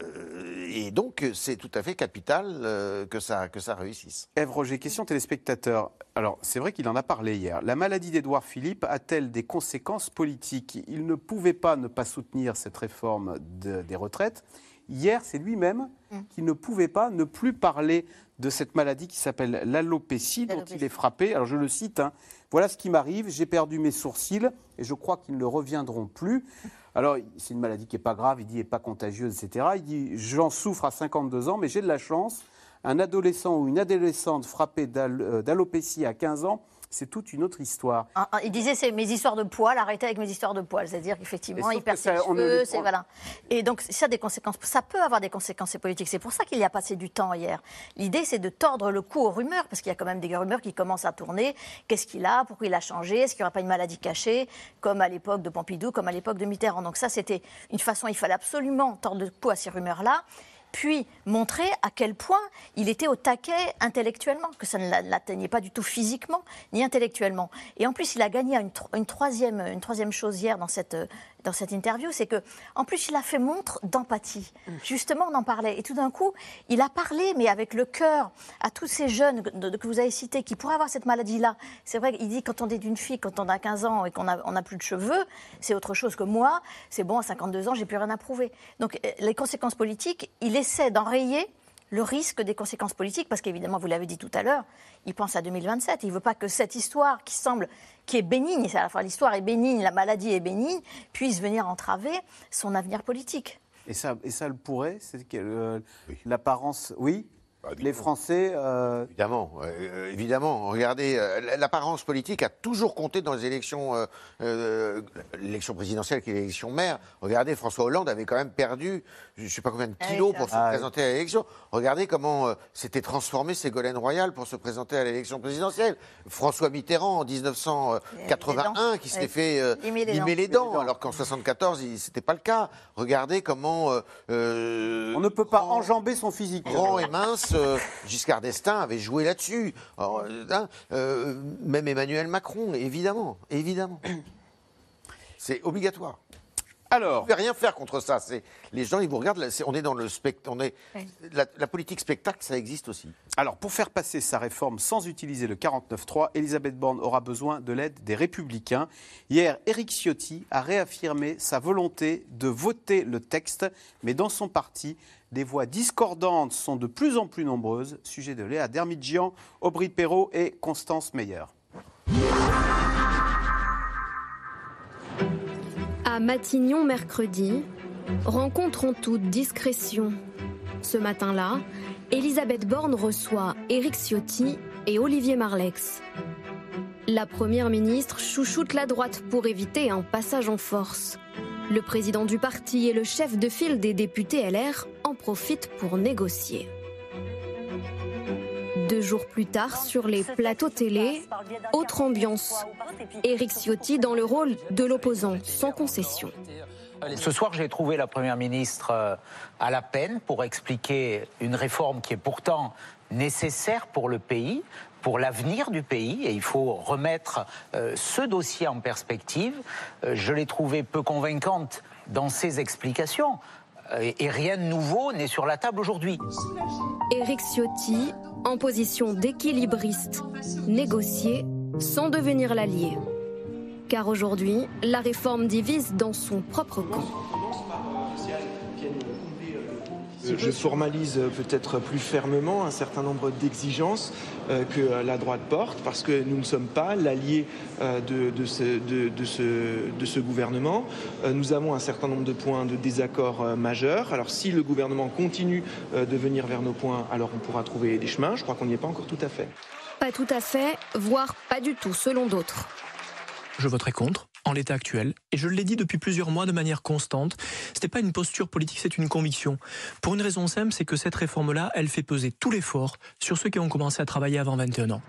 et donc, c'est tout à fait capital euh, que, ça, que ça réussisse. Ève Roger, question téléspectateur. Alors, c'est vrai qu'il en a parlé hier. La maladie d'Édouard Philippe a-t-elle des conséquences politiques? Il ne pouvait pas ne pas soutenir cette réforme de- des retraites. Hier, c'est lui-même qui ne pouvait pas ne plus parler de cette maladie qui s'appelle l'alopécie, dont il est frappé. Alors, je le cite hein. Voilà ce qui m'arrive, j'ai perdu mes sourcils et je crois qu'ils ne reviendront plus. Alors, c'est une maladie qui n'est pas grave, il dit, n'est pas contagieuse, etc. Il dit J'en souffre à 52 ans, mais j'ai de la chance. Un adolescent ou une adolescente frappée euh, d'alopécie à 15 ans, c'est toute une autre histoire. Ah, ah, Il disait c'est mes histoires de poils, arrêtez avec mes histoires de poils, c'est-à-dire qu'effectivement il perd ses cheveux, c'est voilà. Et donc ça a des conséquences, ça peut avoir des conséquences politiques. C'est pour ça qu'il y a passé du temps hier. L'idée c'est de tordre le cou aux rumeurs parce qu'il y a quand même des rumeurs qui commencent à tourner. Qu'est-ce qu'il a? Pourquoi il a changé? Est-ce qu'il n'y aura pas une maladie cachée? Comme à l'époque de Pompidou, comme à l'époque de Mitterrand Donc ça c'était une façon. Il fallait absolument tordre le cou à ces rumeurs-là puis montrer à quel point il était au taquet intellectuellement, que ça ne l'a- l'atteignait pas du tout physiquement ni intellectuellement. Et en plus, il a gagné une, tro- une troisième, chose hier dans cette, dans cette interview, c'est que en plus, il a fait montre d'empathie. Justement, on en parlait. Et tout d'un coup, il a parlé, mais avec le cœur, à tous ces jeunes que, vous avez cités qui pourraient avoir cette maladie-là. C'est vrai qu'il dit quand on est d'une fille, quand on a 15 ans et qu'on n'a on a plus de cheveux, c'est autre chose que moi. C'est bon, à 52 ans, j'ai plus rien à prouver. Donc, euh, les conséquences politiques, il essaie d'enrayer le risque des conséquences politiques, parce qu'évidemment, vous l'avez dit tout à l'heure, il pense à 2027. Il ne veut pas que cette histoire qui semble, qui est bénigne, c'est à la fois l'histoire est bénigne, la maladie est bénigne, puisse venir entraver son avenir politique. Et ça, et ça le pourrait C'est que, euh, l'apparence, oui? Les Français. euh, Évidemment, euh, évidemment. Regardez, euh, l'apparence politique a toujours compté dans les élections, euh, euh, l'élection présidentielle qui est l'élection maire. Regardez, François Hollande avait quand même perdu, je ne sais pas combien de kilos pour se Ah oui. présenter à l'élection. Regardez comment euh, s'était transformé Ségolène Royal pour se présenter à l'élection présidentielle. François Mitterrand en 1981 qui s'était fait euh, Limer les limer les dents, alors qu'en 74 il- c'était pas le cas. Regardez comment euh, euh, on ne peut pas enjamber son physique. grand et mince, euh, Giscard d'Estaing avait joué là-dessus. Euh, hein, euh, même Emmanuel Macron, évidemment, évidemment. C'est obligatoire. Alors, Vous pouvez rien faire contre ça. C'est les gens, ils vous regardent. là, c'est- On est dans le spectacle. On est la, la politique spectacle, ça existe aussi. Alors, pour faire passer sa réforme sans utiliser le 49.3, Elisabeth Borne aura besoin de l'aide des Républicains. Hier, Éric Ciotti a réaffirmé sa volonté de voter le texte, mais dans son parti, des voix discordantes sont de plus en plus nombreuses. Sujet de Léa Dermidjian, Aubry Perrault et Constance Meyer. À Matignon mercredi, rencontre en toute discrétion. Ce matin-là, Elisabeth Borne reçoit Éric Ciotti et Olivier Marlex. La première ministre chouchoute la droite pour éviter un passage en force. Le président du parti et le chef de file des députés LR en profitent pour négocier. Deux jours plus tard, sur les plateaux télé, autre ambiance. Éric Ciotti dans le rôle de l'opposant, sans concession. Ce soir, j'ai trouvé la Première ministre euh, à la peine pour expliquer une réforme qui est pourtant nécessaire pour le pays, pour l'avenir du pays, et il faut remettre euh, ce dossier en perspective. Euh, je l'ai trouvée peu convaincante dans ses explications, euh, et rien de nouveau n'est sur la table aujourd'hui. Éric Ciotti, en position d'équilibriste, négocier sans devenir l'allié. Car aujourd'hui, la réforme divise dans son propre camp. Je formalise peut-être plus fermement un certain nombre d'exigences euh, que la droite porte, parce que nous ne sommes pas l'allié euh, de, de ce, de- de ce- de ce gouvernement. Euh, Nous avons un certain nombre de points de désaccord euh, majeurs. Alors si le gouvernement continue euh, de venir vers nos points, alors on pourra trouver des chemins. Je crois qu'on n'y est pas encore tout à fait. Pas tout à fait, voire pas du tout, selon d'autres. Je voterai contre, en l'état actuel, et je l'ai dit depuis plusieurs mois de manière constante. C'était pas une posture politique, c'est une conviction. Pour une raison simple, c'est que cette réforme-là, elle fait peser tout l'effort sur ceux qui ont commencé à travailler avant 21 ans.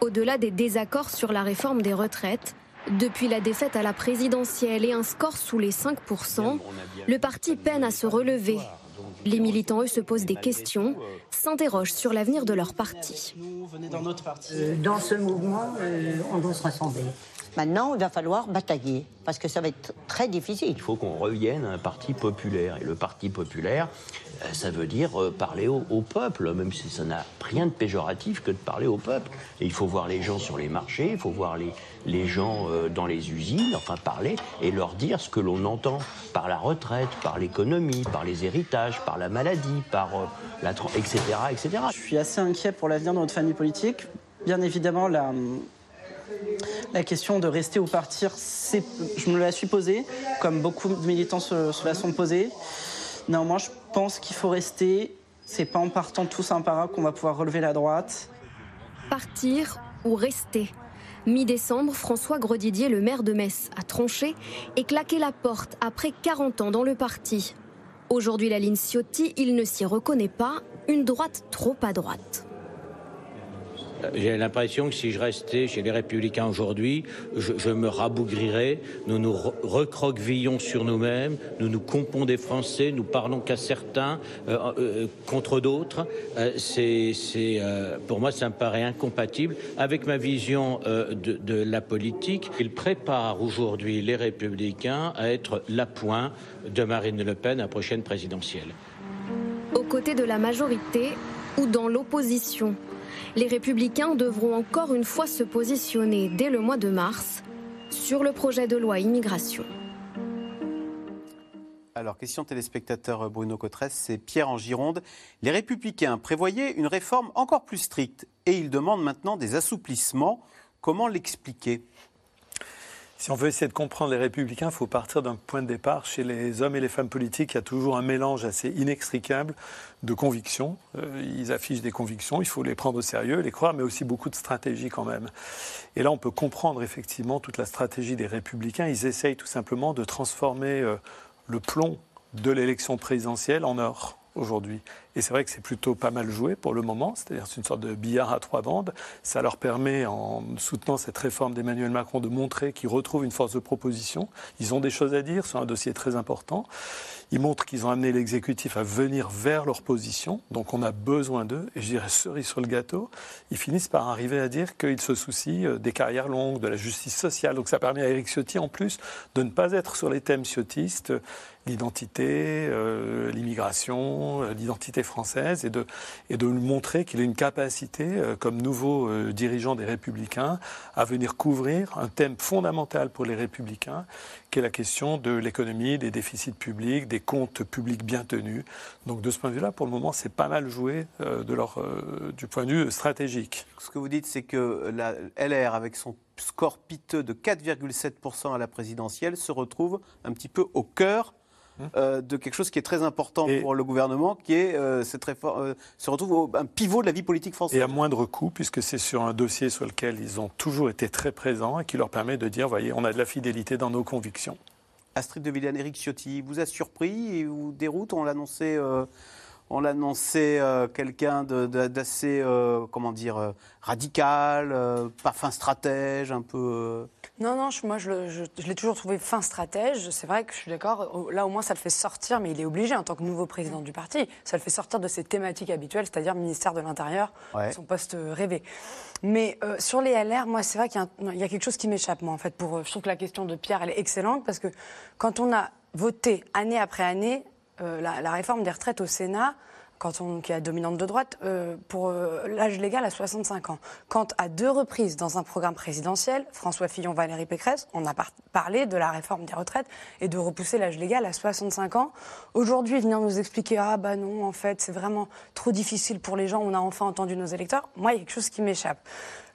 Au-delà des désaccords sur la réforme des retraites, depuis la défaite à la présidentielle et un score sous les 5%, le parti peine à se relever. Les militants, eux, se posent des questions, s'interrogent sur l'avenir de leur parti. dans notre parti. Euh, Dans ce mouvement, euh, on doit se rassembler. Maintenant, il va falloir batailler, parce que ça va être très difficile. Il faut qu'on revienne à un parti populaire. Et le parti populaire, euh, ça veut dire euh, parler au, au peuple, même si ça n'a rien de péjoratif que de parler au peuple. Et il faut voir les gens sur les marchés, il faut voir les, les gens euh, dans les usines, enfin parler et leur dire ce que l'on entend par la retraite, par l'économie, par les héritages, par la maladie, par la, etc., etc. Je suis assez inquiet pour l'avenir de notre famille politique. Bien évidemment, la, la question de rester ou partir, je me la suis posée, comme beaucoup de militants se, la sont posés. Néanmoins, je pense qu'il faut rester. C'est pas en partant tous un par un qu'on va pouvoir relever la droite. Partir ou rester Mi-décembre, François Grosdidier, le maire de Metz, a tranché et claqué la porte après 40 ans dans le parti. Aujourd'hui, la ligne Ciotti, il ne s'y reconnaît pas, une droite trop à droite. J'ai l'impression que si je restais chez les Républicains aujourd'hui, je, me rabougrirais, nous nous re- recroquevillons sur nous-mêmes, nous nous compons des Français, nous parlons qu'à certains euh, euh, contre d'autres. Euh, c'est, pour moi, ça me paraît incompatible avec ma vision de, de la politique. Il prépare aujourd'hui les Républicains à être l'appoint de Marine Le Pen à la prochaine présidentielle. Aux côtés de la majorité ou dans l'opposition, les républicains devront encore une fois se positionner dès le mois de mars sur le projet de loi immigration. Alors, question téléspectateur Bruno Cotresse, c'est Pierre en Gironde. Les Républicains prévoyaient une réforme encore plus stricte et ils demandent maintenant des assouplissements. Comment l'expliquer? Si on veut essayer de comprendre les républicains, il faut partir d'un point de départ. Chez les hommes et les femmes politiques, il y a toujours un mélange assez inextricable de convictions. Euh, ils affichent des convictions, il faut les prendre au sérieux, les croire, mais aussi beaucoup de stratégie quand même. Et là, on peut comprendre effectivement toute la stratégie des républicains. Ils essayent tout simplement de transformer euh, le plomb de l'élection présidentielle en or aujourd'hui. Et c'est vrai que c'est plutôt pas mal joué pour le moment, c'est-à-dire c'est une sorte de billard à trois bandes. Ça leur permet, en soutenant cette réforme d'Emmanuel Macron, de montrer qu'ils retrouvent une force de proposition. Ils ont des choses à dire sur un dossier très important. Ils montrent qu'ils ont amené l'exécutif à venir vers leur position, donc on a besoin d'eux. Et je dirais cerise sur le gâteau, ils finissent par arriver à dire qu'ils se soucient euh, des carrières longues, de la justice sociale. Donc ça permet à Éric Ciotti, en plus, de ne pas être sur les thèmes ciotistes l'identité, euh, l'immigration, euh, française, et de, lui montrer qu'il a une capacité, euh, comme nouveau dirigeant des Républicains, à venir couvrir un thème fondamental pour les Républicains, qui est la question de l'économie, des déficits publics, des comptes publics bien tenus. Donc de ce point de vue-là, pour le moment, c'est pas mal joué leur, du point de vue stratégique. Ce que vous dites, c'est que la LR, avec son score piteux de 4,7% à la présidentielle, se retrouve un petit peu au cœur euh, de quelque chose qui est très important pour le gouvernement, qui est euh, cette réforme, euh, se retrouve au, un pivot de la vie politique française. Et à moindre coût, puisque c'est sur un dossier sur lequel ils ont toujours été très présents et qui leur permet de dire, voyez, on a de la fidélité dans nos convictions. Astrid de Villiers, Eric Ciotti, vous a surpris et vous déroute On l'annonçait on l'annonçait euh, quelqu'un d'assez, euh, comment dire, euh, radical, pas fin stratège, un peu. Non, non, moi je, l'ai toujours trouvé fin stratège. C'est vrai que je suis d'accord. Là, au moins, ça le fait sortir, mais il est obligé en tant que nouveau président du parti. Ça le fait sortir de ses thématiques habituelles, c'est-à-dire ministère de l'Intérieur, son poste rêvé. Mais sur les LR, moi, c'est vrai qu'il y, a quelque chose qui m'échappe, moi, en fait. Pour, je trouve que la question de Pierre, elle est excellente parce que quand on a voté année après année euh, la, réforme des retraites au Sénat, quand on, qui est dominante de droite, euh, pour euh, l'âge légal à 65 ans. Quand à deux reprises, dans un programme présidentiel, François Fillon, Valérie Pécresse, on a parlé de la réforme des retraites et de repousser l'âge légal à 65 ans. Aujourd'hui, venir nous expliquer ah bah non, en fait, c'est vraiment trop difficile pour les gens. On a enfin entendu nos électeurs. Moi, il y a quelque chose qui m'échappe.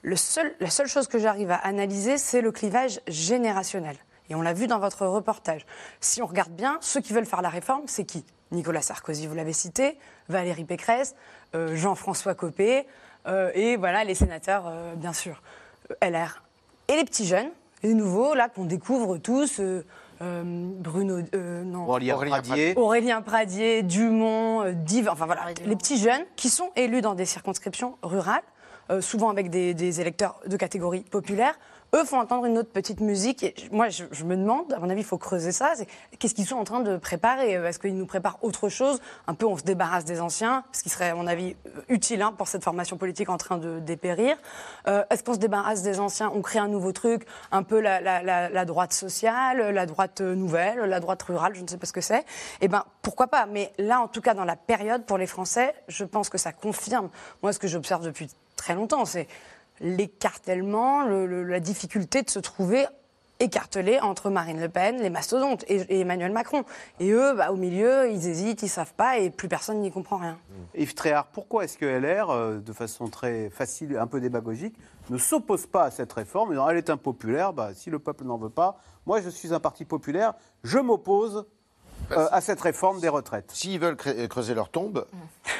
la seule chose que j'arrive à analyser, c'est le clivage générationnel. Et on l'a vu dans votre reportage. Si on regarde bien, ceux qui veulent faire la réforme, c'est qui? Nicolas Sarkozy, vous l'avez cité, Valérie Pécresse, euh, Jean-François Copé, euh, et voilà les sénateurs, euh, bien sûr, LR. Et les petits jeunes, les nouveaux, là, qu'on découvre tous. Bruno, non, Aurélien, Pradier. Aurélien Pradier, Dumont, Div, enfin voilà, les petits jeunes qui sont élus dans des circonscriptions rurales, souvent avec des, électeurs de catégorie populaire, eux font entendre une autre petite musique. Moi, je, me demande, à mon avis, il faut creuser ça. Qu'est-ce qu'ils sont en train de préparer? Est-ce qu'ils nous préparent autre chose? Un peu, on se débarrasse des anciens, ce qui serait, à mon avis, utile hein, pour cette formation politique en train de dépérir. Euh, est-ce qu'on se débarrasse des anciens? On crée un nouveau truc, un peu la, droite sociale, la droite nouvelle, la droite rurale, je ne sais pas ce que c'est. Eh bien, pourquoi pas? Mais là, en tout cas, dans la période, pour les Français, je pense que ça confirme, moi, ce que j'observe depuis très longtemps, c'est l'écartèlement, la difficulté de se trouver écartelé entre Marine Le Pen, les mastodontes, et, Emmanuel Macron. Et eux, bah, au milieu, ils hésitent, ils savent pas, et plus personne n'y comprend rien. Yves Tréhard, pourquoi est-ce que LR, euh, de façon très facile, un peu démagogique, ne s'oppose pas à cette réforme Elle est impopulaire, bah, si le peuple n'en veut pas, moi je suis un parti populaire, je m'oppose euh, à cette réforme des retraites. S'ils veulent creuser leur tombe,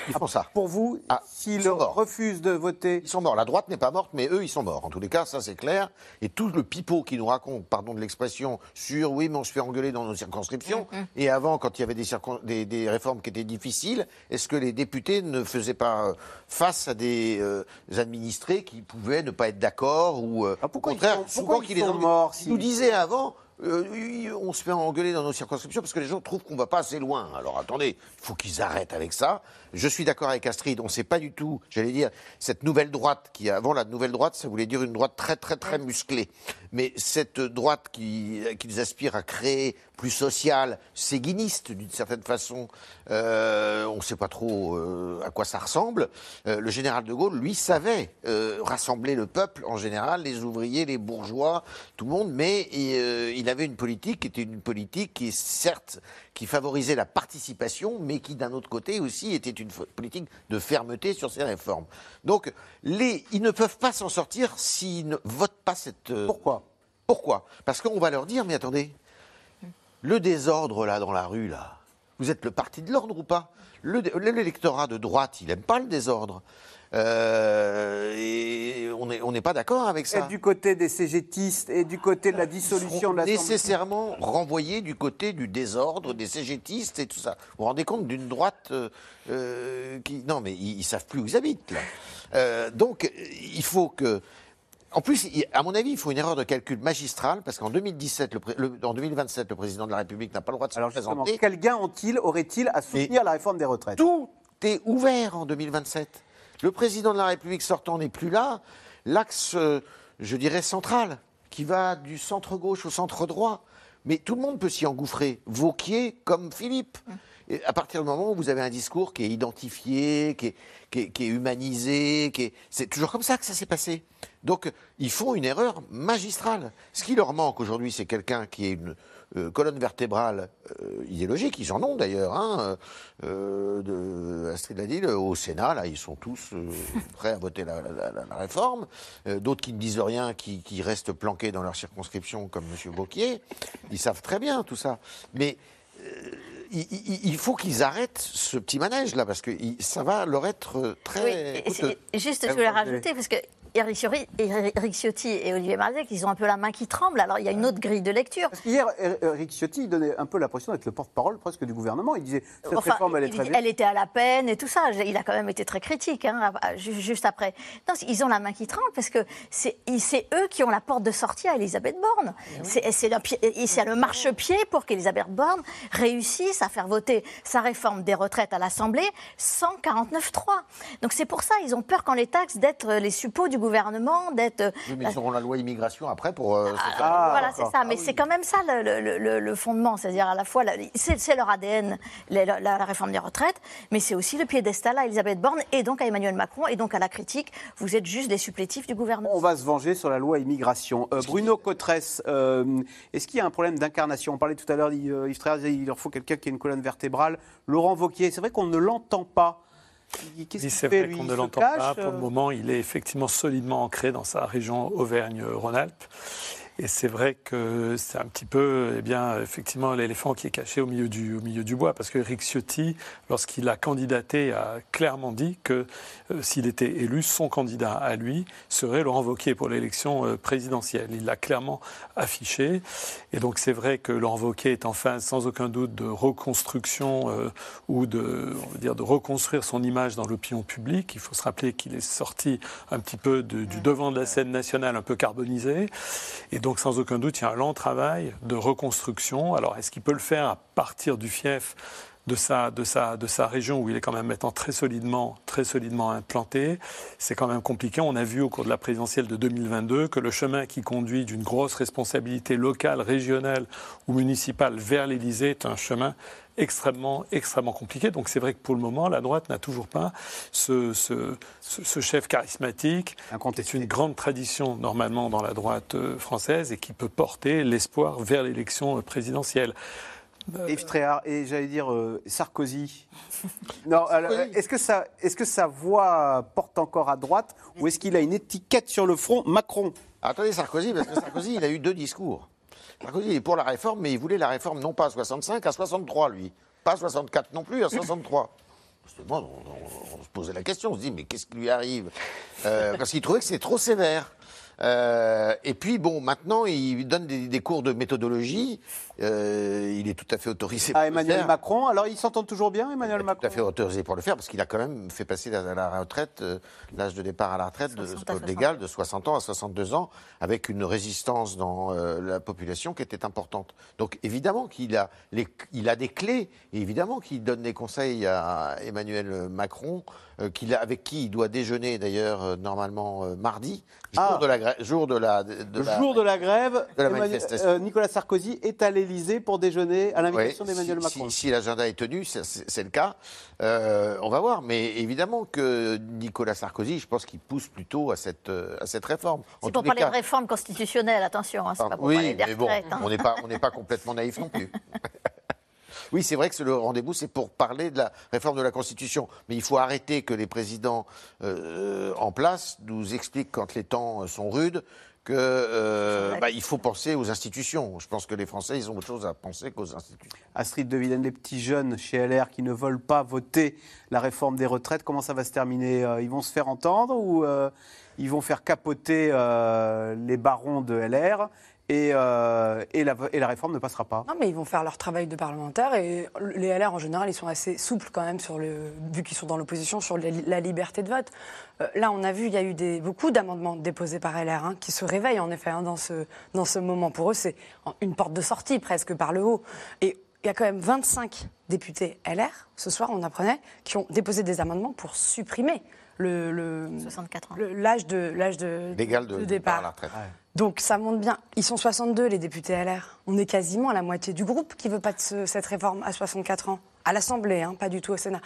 ils font ça. Pour vous, ah, s'ils refusent de voter. Ils sont morts. La droite n'est pas morte, mais eux, ils sont morts. En tous les cas, ça c'est clair. Et tout le pipeau qui nous raconte, pardon de l'expression, sur oui, mais on se fait engueuler dans nos circonscriptions. Mm, mm. Et avant, quand il y avait des, des, réformes qui étaient difficiles, est-ce que les députés ne faisaient pas euh, face à des euh, administrés qui pouvaient ne pas être d'accord ou ah, pourquoi au contraire, ils sont, pourquoi ils sont morts Ils nous disaient avant euh, on se fait engueuler dans nos circonscriptions parce que les gens trouvent qu'on va pas assez loin. Alors attendez, il faut qu'ils arrêtent avec ça. Je suis d'accord avec Astrid, on ne sait pas du tout, j'allais dire, cette nouvelle droite qui, avant la nouvelle droite, ça voulait dire une droite très très très musclée. Mais cette droite qu'ils qui aspirent à créer plus sociale, séguiniste d'une certaine façon, euh, on ne sait pas trop euh, à quoi ça ressemble. le général de Gaulle, lui, savait rassembler le peuple en général, les ouvriers, les bourgeois, tout le monde, mais il avait une politique qui était une politique qui, certes, qui favorisait la participation, mais qui, d'un autre côté aussi, était une politique de fermeté sur ces réformes. Donc, les, ils ne peuvent pas s'en sortir s'ils ne votent pas cette. Euh, Pourquoi? Pourquoi? Parce qu'on va leur dire, mais attendez, le désordre là dans la rue là, vous êtes le parti de l'ordre ou pas? L'électorat de droite, il n'aime pas le désordre. Euh, et on n'est on pas d'accord avec ça. Et du côté des CGTistes et du côté de la dissolution de l'Assemblée. nécessairement renvoyés du côté du désordre, des CGTistes et tout ça. Vous vous rendez compte d'une droite euh, euh, qui... Non, mais ils, ne savent plus où ils habitent, là. Euh, donc, il faut que... En plus, à mon avis, il faut une erreur de calcul magistrale, parce qu'en 2017, le pré- le- en 2027, le président de la République n'a pas le droit de se Justement, présenter. quel gain ont-ils, aurait-il à soutenir la réforme des retraites? Tout est ouvert en 2027. Le président de la République sortant n'est plus là. L'axe, euh, je dirais, central, qui va du centre-gauche au centre-droit. Mais tout le monde peut s'y engouffrer. Vauquier comme Philippe. À partir du moment où vous avez un discours qui est identifié, qui est, qui qui est humanisé, c'est toujours comme ça que ça s'est passé. Donc ils font une erreur magistrale. Ce qui leur manque aujourd'hui, c'est quelqu'un qui est une euh, colonne vertébrale euh, idéologique. Ils en ont d'ailleurs. Hein, euh, de Astrid l'a dit, le- au Sénat, là, ils sont tous euh, prêts à voter la, la- la- la réforme. Euh, D'autres qui ne disent rien, qui, qui restent planqués dans leur circonscription, comme M. Bocquier. Ils savent très bien tout ça. Mais euh, il, il- il faut qu'ils arrêtent ce petit manège-là, parce que il- ça va leur être euh, très. Oui, juste, je voulais rajouter, parce que Eric Ciotti, Eric Ciotti et Olivier Marleix, ils ont un peu la main qui tremble. Alors, il y a une autre grille de lecture. Hier, Eric Ciotti donnait un peu l'impression d'être le porte-parole presque du gouvernement. Il disait cette Enfin, réforme, elle est très bien. elle était à la peine et tout ça. Il a quand même été très critique, hein, ju- juste après. Non, ils ont la main qui tremble parce que c'est eux qui ont la porte de sortie à Elisabeth Borne. C'est c'est le, marchepied pour qu'Elisabeth Borne réussisse à faire voter sa réforme des retraites à l'Assemblée sans 49-3. Donc c'est pour ça, ils ont peur quand les taxes d'être les suppôts du gouvernement, d'être... Oui, mais ils auront la loi immigration après pour. euh, Ah, voilà, c'est ça. Mais c'est quand même ça le, le- le- le fondement. C'est-à-dire à la fois, c'est leur ADN, la, la- la réforme des retraites, mais c'est aussi le piédestal à Elisabeth Borne et donc à Emmanuel Macron et donc à la critique. Vous êtes juste des supplétifs du gouvernement. On va se venger sur la loi immigration. Euh, Bruno Cotresse, euh, est-ce qu'il y a un problème d'incarnation? On parlait tout à l'heure, il- euh, Yves leur faut quelqu'un qui ait une colonne vertébrale. Laurent Wauquiez, c'est vrai qu'on ne l'entend pas. Qu'est-ce qu'il fait, lui qu'on ne l'entend pas. Pour euh le moment, il est effectivement solidement ancré dans sa région Auvergne-Rhône-Alpes. Et c'est vrai que c'est un petit peu, eh bien, effectivement, l'éléphant qui est caché au milieu du, au milieu du bois. Parce que Eric Ciotti, lorsqu'il a candidaté, a clairement dit que euh, s'il était élu, son candidat à lui serait Laurent Wauquiez pour l'élection euh, présidentielle. Il l'a clairement affiché. Et donc, c'est vrai que Laurent Wauquiez est en phase, sans aucun doute, de reconstruction euh, ou de, on va dire, de reconstruire son image dans l'opinion publique. Il faut se rappeler qu'il est sorti un petit peu du devant de la scène nationale, un peu carbonisé. Donc, sans aucun doute, il y a un lent travail de reconstruction. Alors, est-ce qu'il peut le faire à partir du fief de sa, de, sa, de sa région où il est quand même maintenant très solidement, très solidement implanté? C'est quand même compliqué. On a vu au cours de la présidentielle de 2022 que le chemin qui conduit d'une grosse responsabilité locale, régionale ou municipale vers l'Élysée est un chemin extrêmement, extrêmement compliqué. Donc c'est vrai que pour le moment, la droite n'a toujours pas ce, ce, ce- chef charismatique. C'est une grande tradition normalement dans la droite euh, française et qui peut porter l'espoir vers l'élection euh, présidentielle. Yves Tréhard et j'allais dire euh, Sarkozy. Non, alors, euh, est-ce que, ça, est que sa voix porte encore à droite ou est-ce qu'il a une étiquette sur le front Macron? Attendez, Sarkozy, parce que Sarkozy, il a eu deux discours. Il est pour la réforme, mais il voulait la réforme non pas à 65, à 63, lui. Pas à 64 non plus, à 63. Parce que moi, on, se posait la question, on se dit, mais qu'est-ce qui lui arrive? Euh, Parce qu'il trouvait que c'était trop sévère. Euh, et puis, bon, maintenant, il donne des cours de méthodologie. Euh, il est tout à fait autorisé pour À Emmanuel faire. Macron. Alors, ils s'entendent toujours bien, Emmanuel Macron Tout à fait autorisé pour le faire, parce qu'il a quand même fait passer la, la retraite, euh, l'âge de départ à la retraite de, 60 à 60. légal de 60 ans à 62 ans, avec une résistance dans euh, la population qui était importante. Donc évidemment qu'il a, les- il a des clés, et évidemment qu'il donne des conseils à Emmanuel Macron, euh, qu'il a- avec qui il doit déjeuner d'ailleurs euh, normalement euh, mardi, jour Ah. de la, grè- jour de la, de Le la- jour de la grève, de la Emmanuel- manifestation. euh, Nicolas Sarkozy est à l'Élysée pour déjeuner à l'invitation Ouais, d'Emmanuel si- Macron. Si, si l'agenda est tenu, c'est- le cas. Euh, on va voir. Mais évidemment que Nicolas Sarkozy, je pense qu'il pousse plutôt à cette, à cette réforme. C'est pour parler cas- de réforme constitutionnelle, attention, hein, c'est Ah, pas pour oui, parler des mais bon, hein. on n'est pas, on n'est pas complètement naïf non plus. Oui, c'est vrai que c'est le rendez-vous, c'est pour parler de la réforme de la Constitution. Mais il faut arrêter que les présidents euh, en place nous expliquent quand les temps sont rudes que euh, bah, il faut penser aux institutions. Je pense que les Français, ils ont autre chose à penser qu'aux institutions. Astrid de Villene, les petits jeunes chez LR qui ne veulent pas voter la réforme des retraites, comment ça va se terminer Euh, Ils vont se faire entendre ou euh, ils vont faire capoter euh, les barons de LR et, euh, et, la, réforme ne passera pas Non, mais ils vont faire leur travail de parlementaire et les LR en général, ils sont assez souples quand même sur le, vu qu'ils sont dans l'opposition sur la liberté de vote. Euh, là, on a vu, il y a eu beaucoup d'amendements déposés par LR hein, qui se réveillent en effet hein, dans, ce, dans ce moment. Pour eux, c'est une porte de sortie presque par le haut. Et il y a quand même 25 députés LR, ce soir, on apprenait, qui ont déposé des amendements pour supprimer le, le- 64 ans. le- l'âge de, l'âge de, Légal de, de départ départ. à la retraite. Donc ça montre bien. Ils sont 62, les députés LR. On est quasiment à la moitié du groupe qui veut pas de ce- cette réforme à 64 ans. À l'Assemblée, hein, pas du tout au Sénat.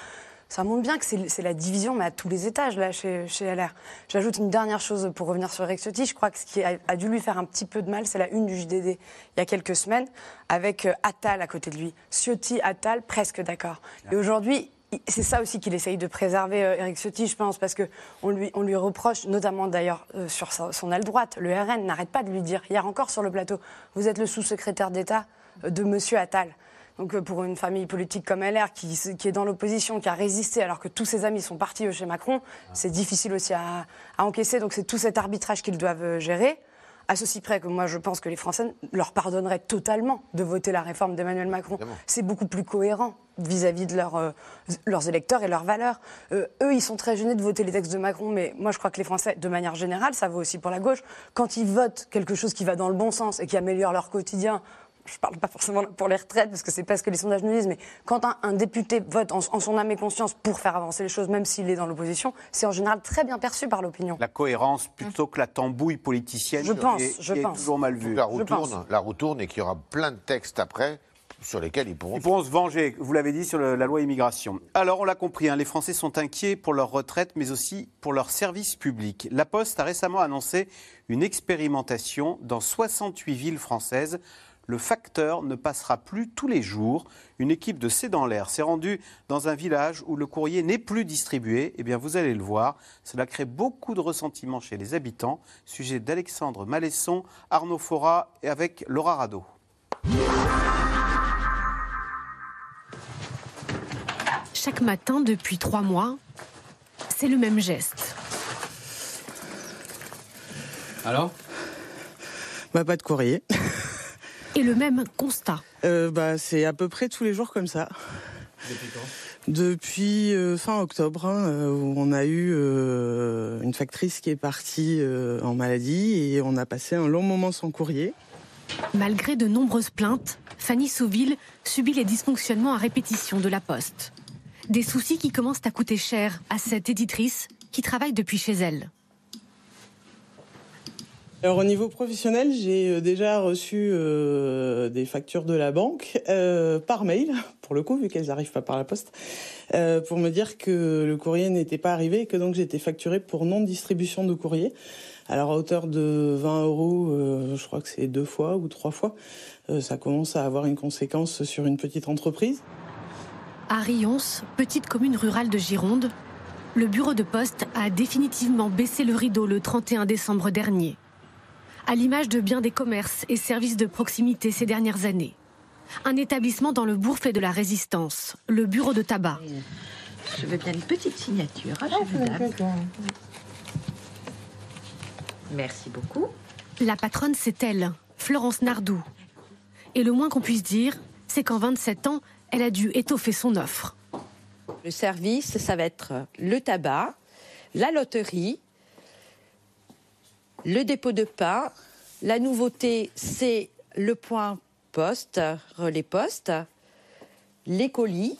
Ça montre bien que c'est c'est la division, mais à tous les étages, là, chez, chez LR. J'ajoute une dernière chose pour revenir sur Eric Ciotti. Je crois que ce qui a, a dû lui faire un petit peu de mal, c'est la une du JDD, il y a quelques semaines, avec euh, Attal à côté de lui. Ciotti, Attal, presque d'accord. Et aujourd'hui, c'est ça aussi qu'il essaye de préserver, euh, Eric Ciotti, je pense, parce qu'on lui, on lui reproche, notamment d'ailleurs euh, sur sa- son aile droite, le RN n'arrête pas de lui dire, hier encore sur le plateau, vous êtes le sous-secrétaire d'État euh, de Monsieur Attal. Donc euh, pour une famille politique comme LR qui, qui est dans l'opposition, qui a résisté alors que tous ses amis sont partis euh, chez Macron, c'est difficile aussi à, à encaisser. Donc c'est tout cet arbitrage qu'ils doivent euh, gérer. À ceci près que moi je pense que les Français leur pardonneraient totalement de voter la réforme d'Emmanuel Macron. C'est beaucoup plus cohérent vis-à-vis de leurs, euh, leurs électeurs et leurs valeurs. Euh, eux, ils sont très gênés de voter les textes de Macron, mais moi je crois que les Français, de manière générale, ça vaut aussi pour la gauche, quand ils votent quelque chose qui va dans le bon sens et qui améliore leur quotidien, je parle pas forcément pour les retraites, parce que c'est pas ce que les sondages nous disent, mais quand un, un député vote en, en son âme et conscience pour faire avancer les choses, même s'il est dans l'opposition, c'est en général très bien perçu par l'opinion. La cohérence plutôt que la tambouille politicienne Je pense, est, je qui est pense. toujours mal vue. La roue, tourne, la roue tourne et qu'il y aura plein de textes après sur lesquels ils pourront. Ils pourront se venger, vous l'avez dit, sur le- la loi immigration. Alors, on l'a compris, hein, les Français sont inquiets pour leur retraite, mais aussi pour leur service public. La Poste a récemment annoncé une expérimentation dans 68 villes françaises. Le facteur ne passera plus tous les jours. Une équipe de C'est dans l'air s'est rendue dans un village où le courrier n'est plus distribué. Eh bien, vous allez le voir, cela crée beaucoup de ressentiment chez les habitants. Sujet d'Alexandre Malesson, Arnaud Fora et avec Laura Rado. Chaque matin depuis trois mois, c'est le même geste. Alors? Bah pas de courrier. Et le même constat. Euh, bah c'est à peu près tous les jours comme ça. Depuis quand? Depuis euh, fin octobre, hein, euh, où on a eu euh, une factrice qui est partie euh, en maladie et on a passé un long moment sans courrier. Malgré de nombreuses plaintes, Fanny Souville subit les dysfonctionnements à répétition de la Poste. Des soucis qui commencent à coûter cher à cette éditrice qui travaille depuis chez elle. Alors au niveau professionnel, j'ai euh, déjà reçu euh, des factures de la banque euh, par mail, pour le coup, vu qu'elles n'arrivent pas par la poste, pour me dire que le courrier n'était pas arrivé et que donc j'étais facturée pour non-distribution de courrier. Alors à hauteur de 20 euros, je crois que c'est deux fois ou trois fois, ça commence à avoir une conséquence sur une petite entreprise. À Rions, petite commune rurale de Gironde, le bureau de poste a définitivement baissé le rideau le 31 décembre dernier. À l'image de bien des commerces et services de proximité ces dernières années. Un établissement dans le bourg fait de la résistance, le bureau de tabac. Je veux bien une petite signature, hein. Merci beaucoup. La patronne, c'est elle, Florence Nardou. Et le moins qu'on puisse dire, c'est qu'en 27 ans, elle a dû étoffer son offre. Le service, ça va être le tabac, la loterie, le dépôt de pain. La nouveauté, c'est le point poste, relais poste, les colis.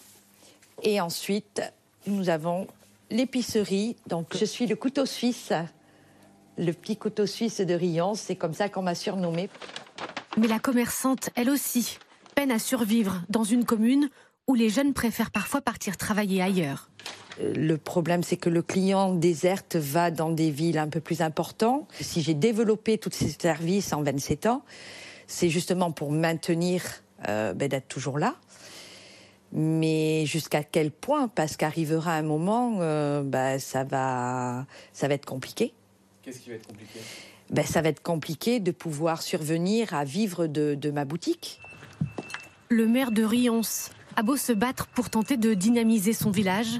Et ensuite, nous avons l'épicerie. Donc, je suis le couteau suisse. Le petit couteau suisse de Rion, c'est comme ça qu'on m'a surnommé. Mais la commerçante, elle aussi, peine à survivre dans une commune où les jeunes préfèrent parfois partir travailler ailleurs. Le problème, c'est que le client déserte va dans des villes un peu plus importantes. Si j'ai développé tous ces services en 27 ans, c'est justement pour maintenir euh, ben, d'être toujours là. Mais jusqu'à quel point? Parce qu'arrivera un moment, euh, ben, ça, va, ça va être compliqué. Qu'est-ce qui va être compliqué? Ben, ça va être compliqué de pouvoir survenir à vivre de, de ma boutique. Le maire de Rions a beau se battre pour tenter de dynamiser son village,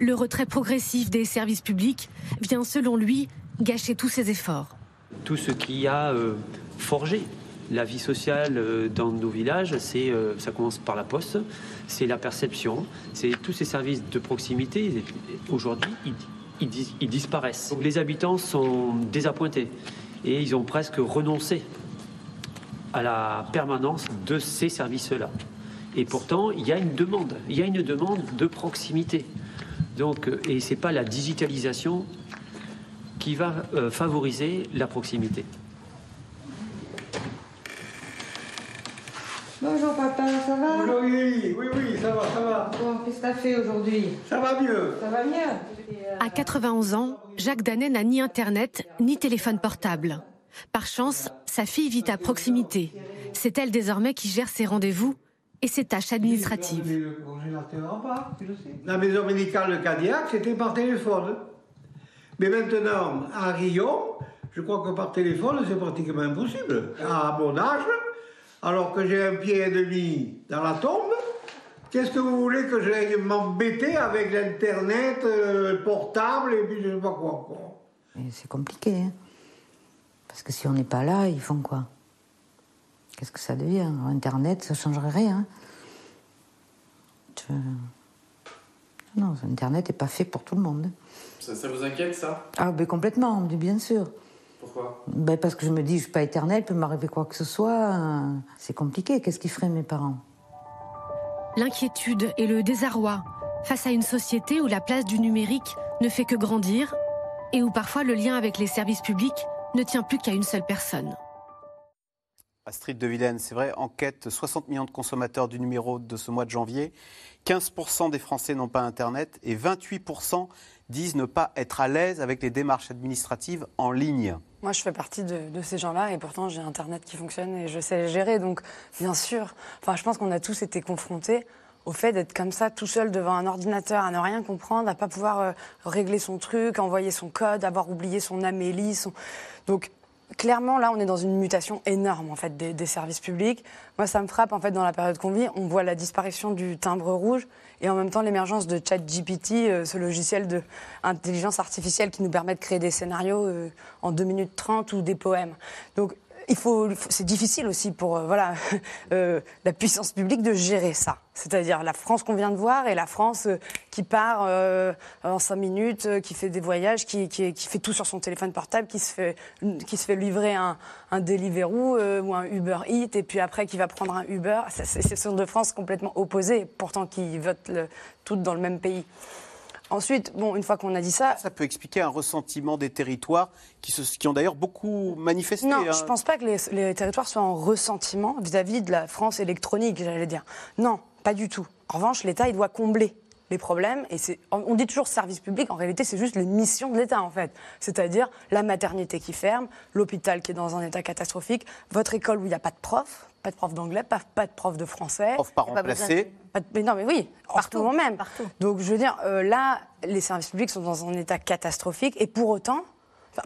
le retrait progressif des services publics vient, selon lui, gâcher tous ses efforts. Tout ce qui a euh, forgé la vie sociale euh, dans nos villages, c'est, euh, ça commence par la poste, c'est la perception, c'est tous ces services de proximité. Aujourd'hui, ils, ils dis- ils disparaissent. Les habitants sont désappointés et ils ont presque renoncé à la permanence de ces services-là. Et pourtant, il y a une demande, il y a une demande de proximité. Donc, euh, et c'est pas la digitalisation qui va euh, favoriser la proximité. Bonjour papa, ça va? Bonjour oui, oui, ça va, ça va. Bon, qu'est-ce que t'as fait aujourd'hui? Ça va mieux. Ça va mieux? À 91 ans, Jacques Danet n'a ni Internet ni téléphone portable. Par chance, sa fille vit à proximité. C'est elle désormais qui gère ses rendez-vous et ses tâches administratives. La maison médicale de Cadillac, c'était par téléphone. Mais maintenant, à Rion, je crois que par téléphone, c'est pratiquement impossible. À mon âge, alors que j'ai un pied et demi dans la tombe, qu'est-ce que vous voulez que j'aille m'embêter avec l'Internet, euh, le portable et puis je sais pas quoi encore Mais C'est compliqué. hein. Parce que si on n'est pas là, ils font quoi? Qu'est-ce que ça devient Internet, ça changerait rien. Je- Non, Internet n'est pas fait pour tout le monde. Ça, ça vous inquiète, ça? Ah, ben complètement, bien sûr. Pourquoi? Ben parce que je me dis, je suis pas éternelle, il peut m'arriver quoi que ce soit. euh, C'est compliqué. Qu'est-ce qu'ils feraient mes parents? L'inquiétude et le désarroi face à une société où la place du numérique ne fait que grandir et où parfois le lien avec les services publics ne tient plus qu'à une seule personne. Astrid de Villene, c'est vrai, enquête 60 millions de consommateurs du numéro de ce mois de janvier. 15% des Français n'ont pas Internet et 28% disent ne pas être à l'aise avec les démarches administratives en ligne. Moi, je fais partie de, ces gens-là et pourtant j'ai Internet qui fonctionne et je sais gérer. Donc, bien sûr, enfin, je pense qu'on a tous été confrontés au fait d'être comme ça, tout seul devant un ordinateur, à ne rien comprendre, à pas pouvoir euh, régler son truc, envoyer son code, avoir oublié son Amélie. Donc, clairement, là, on est dans une mutation énorme en fait des, services publics. Moi, ça me frappe en fait dans la période qu'on vit. On voit la disparition du timbre rouge et en même temps l'émergence de ChatGPT, euh, ce logiciel d'intelligence artificielle qui nous permet de créer des scénarios euh, en 2 minutes 30 ou des poèmes. Il faut, c'est difficile aussi pour euh, voilà, euh, la puissance publique de gérer ça. C'est-à-dire la France qu'on vient de voir et la France euh, qui part euh, en cinq minutes, euh, qui fait des voyages, qui, qui, qui fait tout sur son téléphone portable, qui se fait, qui se fait livrer un, un Deliveroo ou un Uber Eats et puis après qui va prendre un Uber. C'est- Ce sont deux France complètement opposées, pourtant qui votent toutes dans le même pays. Ensuite, bon, une fois qu'on a dit ça, Ça peut expliquer un ressentiment des territoires qui, se- qui ont d'ailleurs beaucoup manifesté. Non, hein. je pense pas que les, les territoires soient en ressentiment vis-à-vis de la France électronique, j'allais dire. Non, pas du tout. En revanche, l'État, il doit combler les problèmes. Et on dit toujours service public, en réalité, c'est juste les missions de l'État, en fait. C'est-à-dire la maternité qui ferme, l'hôpital qui est dans un état catastrophique, votre école où il n'y a pas de prof, pas de prof d'anglais, pas, pas de prof de français. Prof a remplacé. de- pas de- mais non, mais oui, en ce moment même. Donc, je veux dire, euh, là, les services publics sont dans un état catastrophique. Et pour autant,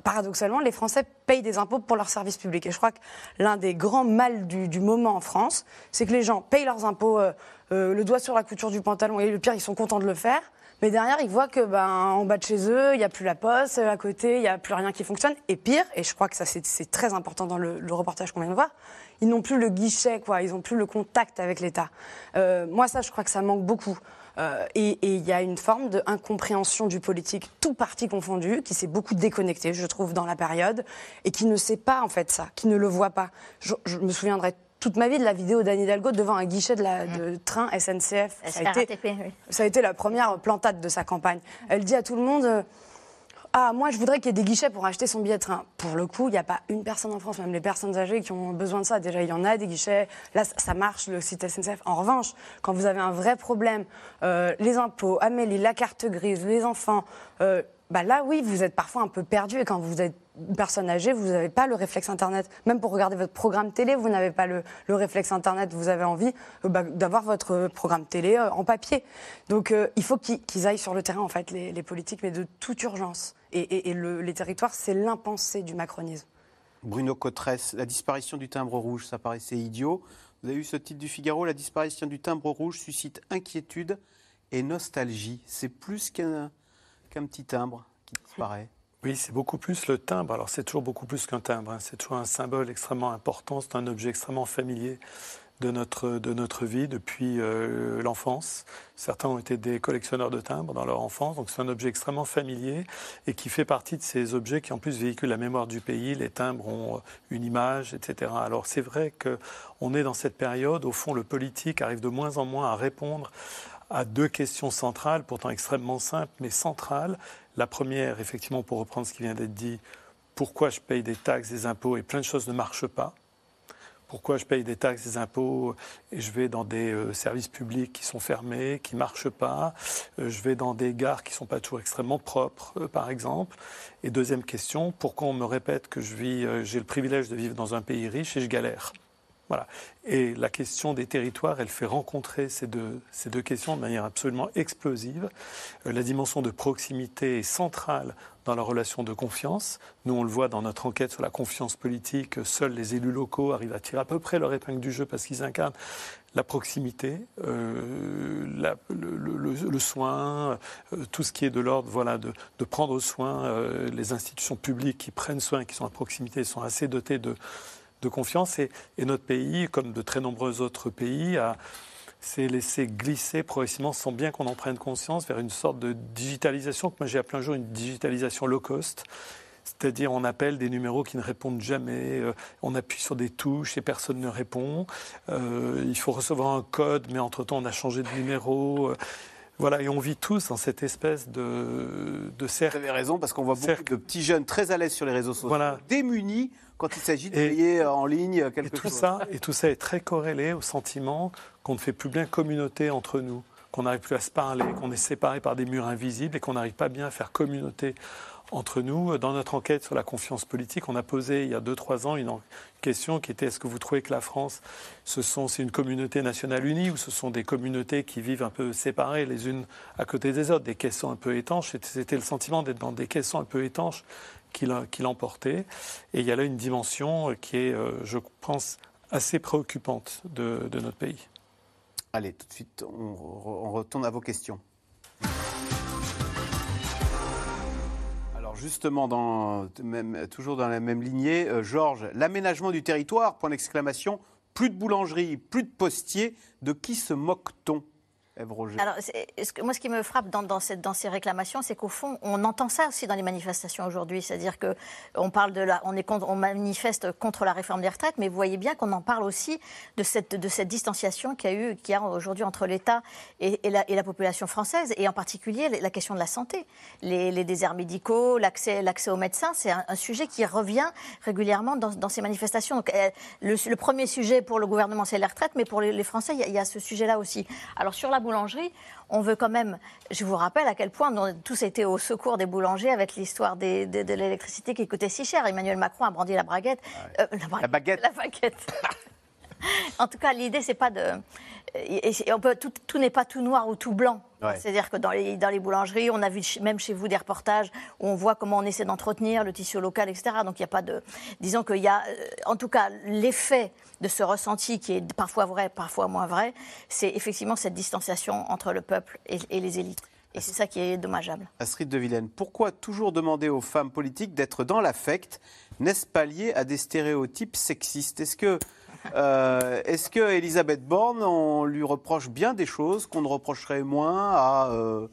paradoxalement, les Français payent des impôts pour leurs services publics. Et je crois que l'un des grands mal du, du moment en France, c'est que les gens payent leurs impôts euh, euh, le doigt sur la couture du pantalon. Et le pire, ils sont contents de le faire. Mais derrière, ils voient que, ben, en bas de chez eux, il n'y a plus la poste, à côté, il n'y a plus rien qui fonctionne. Et pire, et je crois que ça, c'est très important dans le, reportage qu'on vient de voir, ils n'ont plus le guichet, quoi. Ils n'ont plus le contact avec l'État. Euh, moi, ça, je crois que ça manque beaucoup. Euh, et il y a une forme d'incompréhension du politique, tout parti confondu, qui s'est beaucoup déconnecté, je trouve, dans la période, et qui ne sait pas, en fait, ça, qui ne le voit pas. Je me souviendrai toute ma vie de la vidéo d'Anne Hidalgo devant un guichet de, la, de train SNCF. Ça a, été, oui. ça a été la première plantade de sa campagne. Elle dit à tout le monde euh, Ah, moi, je voudrais qu'il y ait des guichets pour acheter son billet de train. Pour le coup, il n'y a pas une personne en France, même les personnes âgées, qui ont besoin de ça. Déjà, il y en a des guichets. Là, ça- ça marche, le site SNCF. En revanche, quand vous avez un vrai problème, euh, les impôts, Amélie, la carte grise, les enfants, euh, bah là, oui, vous êtes parfois un peu perdu. Et quand vous êtes une personne âgée, vous n'avez pas le réflexe Internet. Même pour regarder votre programme télé, vous n'avez pas le, le réflexe Internet. Vous avez envie euh, bah, d'avoir votre programme télé euh, en papier. Donc, euh, il faut qu'ils aillent sur le terrain, en fait, les, politiques, mais de toute urgence. Et, et- et le- les territoires, c'est l'impensé du macronisme. Bruno Cotresse, la disparition du timbre rouge, ça paraissait idiot. Vous avez eu ce titre du Figaro, la disparition du timbre rouge suscite inquiétude et nostalgie. C'est plus qu'un qu'un petit timbre qui disparaît. Oui, c'est beaucoup plus le timbre. Alors c'est toujours beaucoup plus qu'un timbre. hein. C'est toujours un symbole extrêmement important. C'est un objet extrêmement familier de notre, de notre vie depuis euh, l'enfance. Certains ont été des collectionneurs de timbres dans leur enfance, donc c'est un objet extrêmement familier et qui fait partie de ces objets qui en plus véhiculent la mémoire du pays. Les timbres ont euh, une image, etc. Alors c'est vrai qu'on est dans cette période, au fond le politique arrive de moins en moins à répondre à deux questions centrales, pourtant extrêmement simples, mais centrales. La première, effectivement, pour reprendre ce qui vient d'être dit, pourquoi je paye des taxes, des impôts et plein de choses ne marchent pas? Pourquoi je paye des taxes, des impôts et je vais dans des euh, services publics qui sont fermés, qui ne marchent pas? Euh, je vais dans des gares qui ne sont pas toujours extrêmement propres, euh, par exemple. Et deuxième question, pourquoi on me répète que j'ai le privilège de vivre dans un pays riche et je galère? Et la question des territoires, elle fait rencontrer ces deux, questions de manière absolument explosive. Euh, la dimension de proximité est centrale dans la relation de confiance. Nous, on le voit dans notre enquête sur la confiance politique. Seuls les élus locaux arrivent à tirer à peu près leur épingle du jeu parce qu'ils incarnent la proximité, euh, le, soin, euh, tout ce qui est de l'ordre de, prendre soin. les institutions publiques qui prennent soin, qui sont à proximité, sont assez dotées de, de confiance. Et, notre pays, comme de très nombreux autres pays, s'est laissé glisser progressivement, sans bien qu'on en prenne conscience, vers une sorte de digitalisation que moi j'ai appelé un jour une digitalisation low cost. C'est-à-dire, on appelle des numéros qui ne répondent jamais, euh, on appuie sur des touches et personne ne répond. Euh, il faut recevoir un code, mais entre-temps, on a changé de numéro. Euh, voilà, et on vit tous dans cette espèce de, de cercle. Vous avez raison, parce qu'on voit beaucoup de petits jeunes très à l'aise sur les réseaux sociaux, Voilà. démunis quand il s'agit de Et- payer en ligne Et quelque tout chose. ça, et tout ça est très corrélé au sentiment qu'on ne fait plus bien communauté entre nous, qu'on n'arrive plus à se parler, qu'on est séparés par des murs invisibles et qu'on n'arrive pas bien à faire communauté entre nous. Dans notre enquête sur la confiance politique, on a posé il y a 2-3 ans une question qui était est-ce que vous trouvez que la France, ce sont, c'est une communauté nationale unie ou ce sont des communautés qui vivent un peu séparées les unes à côté des autres, des caissons un peu étanches? C'était le sentiment d'être dans des caissons un peu étanches qui l'emportait. Et il y a là une dimension qui est, euh, je pense, assez préoccupante de, notre pays. Allez, tout de suite, on retourne à vos questions. Alors justement, toujours dans la même lignée, euh, Georges, l'aménagement du territoire, point d'exclamation, plus de boulangerie, plus de postiers, de qui se moque-t-on? Alors, moi, ce qui me frappe dans, ces réclamations, c'est qu'au fond, on entend ça aussi dans les manifestations aujourd'hui. C'est-à-dire que on parle de la, on manifeste contre la réforme des retraites, mais vous voyez bien qu'on en parle aussi de cette, distanciation qu'il y a aujourd'hui entre l'État et, la, population française, et en particulier la question de la santé, les, déserts médicaux, l'accès, aux médecins, c'est un, sujet qui revient régulièrement dans, ces manifestations. Donc, euh, le, premier sujet pour le gouvernement, c'est les retraites, mais pour les, Français, il y, il y a ce sujet-là aussi. Alors sur la boulangerie, on veut quand même, je vous rappelle à quel point nous avons tous été au secours des boulangers avec l'histoire des- de, de l'électricité qui coûtait si cher. Emmanuel Macron a brandi la braguette. Euh, la, bra- La baguette. La baguette. en tout cas, l'idée, c'est pas de. Et- et on peut, tout, tout n'est pas tout noir ou tout blanc. Ouais. C'est-à-dire que dans les, dans les boulangeries, on a vu même chez vous des reportages où on voit comment on essaie d'entretenir le tissu local, etc. Donc il n'y a pas de. Disons qu'il y a. euh, En tout cas, l'effet de ce ressenti qui est parfois vrai, parfois moins vrai, c'est effectivement cette distanciation entre le peuple et, et les élites. Et c'est ça qui est dommageable. Astrid de Villene, pourquoi toujours demander aux femmes politiques d'être dans l'affect? N'est-ce pas lié à des stéréotypes sexistes? Est-ce que, euh, est-ce que Elisabeth Borne, on lui reproche bien des choses qu'on ne reprocherait moins à, euh,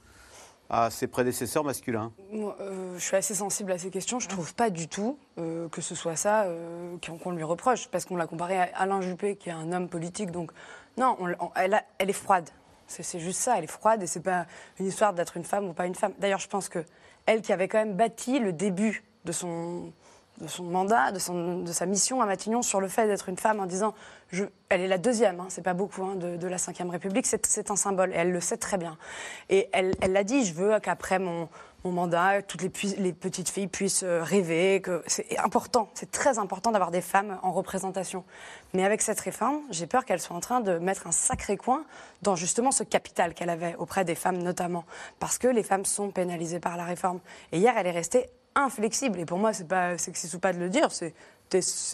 ses prédécesseurs masculins? Euh, je suis assez sensible à ces questions. Je ne trouve pas du tout que ce soit ça qu'on lui reproche, parce qu'on l'a comparé à Alain Juppé, qui est un homme politique. Donc, non, on- on- elle, elle est froide. C'est c'est juste ça, elle est froide et c'est pas une histoire d'être une femme ou pas une femme. D'ailleurs, je pense que elle qui avait quand même bâti le début de son, de son mandat, de, sa mission à Matignon sur le fait d'être une femme en disant elle est la deuxième, hein, c'est pas beaucoup hein, de, la Ve République, c'est un symbole et elle le sait très bien. Et elle l'a dit, je veux qu'après mon, mandat, toutes les, les petites filles puissent euh, rêver, que c'est important, c'est très important d'avoir des femmes en représentation. Mais avec cette réforme, j'ai peur qu'elle soit en train de mettre un sacré coin dans justement ce capital qu'elle avait auprès des femmes notamment, parce que les femmes sont pénalisées par la réforme. Et hier, elle est restée inflexible. Et pour moi, c'est pas sexiste ou pas de le dire, c'est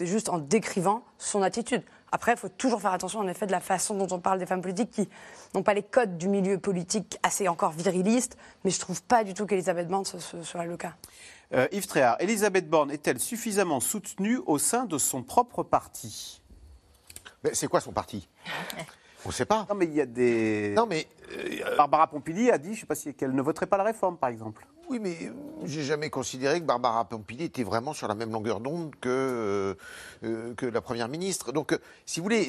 juste en décrivant son attitude. Après, il faut toujours faire attention, en effet, de la façon dont on parle des femmes politiques qui n'ont pas les codes du milieu politique assez encore virilistes, mais je trouve pas du tout qu'Elisabeth Borne ce, ce- soit le cas. Euh, Yves Tréhard, Elisabeth Borne est-elle suffisamment soutenue au sein de son propre parti? Mais c'est quoi son parti? On ne sait pas. Non, mais il y a des. Non, mais. Barbara Pompili a dit, je ne sais pas si qu'elle ne voterait pas la réforme, par exemple. Oui, mais euh, j'ai jamais considéré que Barbara Pompili était vraiment sur la même longueur d'onde que, euh, euh, que la Première ministre. Donc, euh, si vous voulez,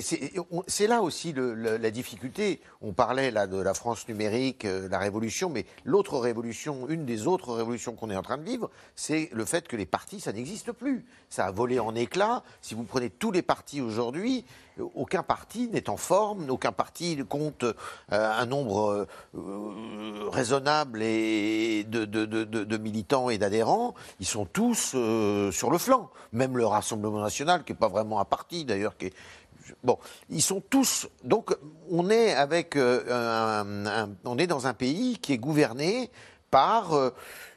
c'est là aussi le- le- la difficulté. On parlait là de la France numérique, euh, la révolution, mais l'autre révolution, une des autres révolutions qu'on est en train de vivre, c'est le fait que les partis, ça n'existe plus. Ça a volé en éclats. Si vous prenez tous les partis aujourd'hui, euh, aucun parti n'est en forme, aucun parti compte euh, un nombre euh, raisonnable de, militants et d'adhérents. Ils sont tous euh, sur le flanc. Même le Rassemblement national, qui n'est pas vraiment un parti d'ailleurs, qui est Bon, ils sont tous. Donc, on est avec un- on est dans un pays qui est gouverné par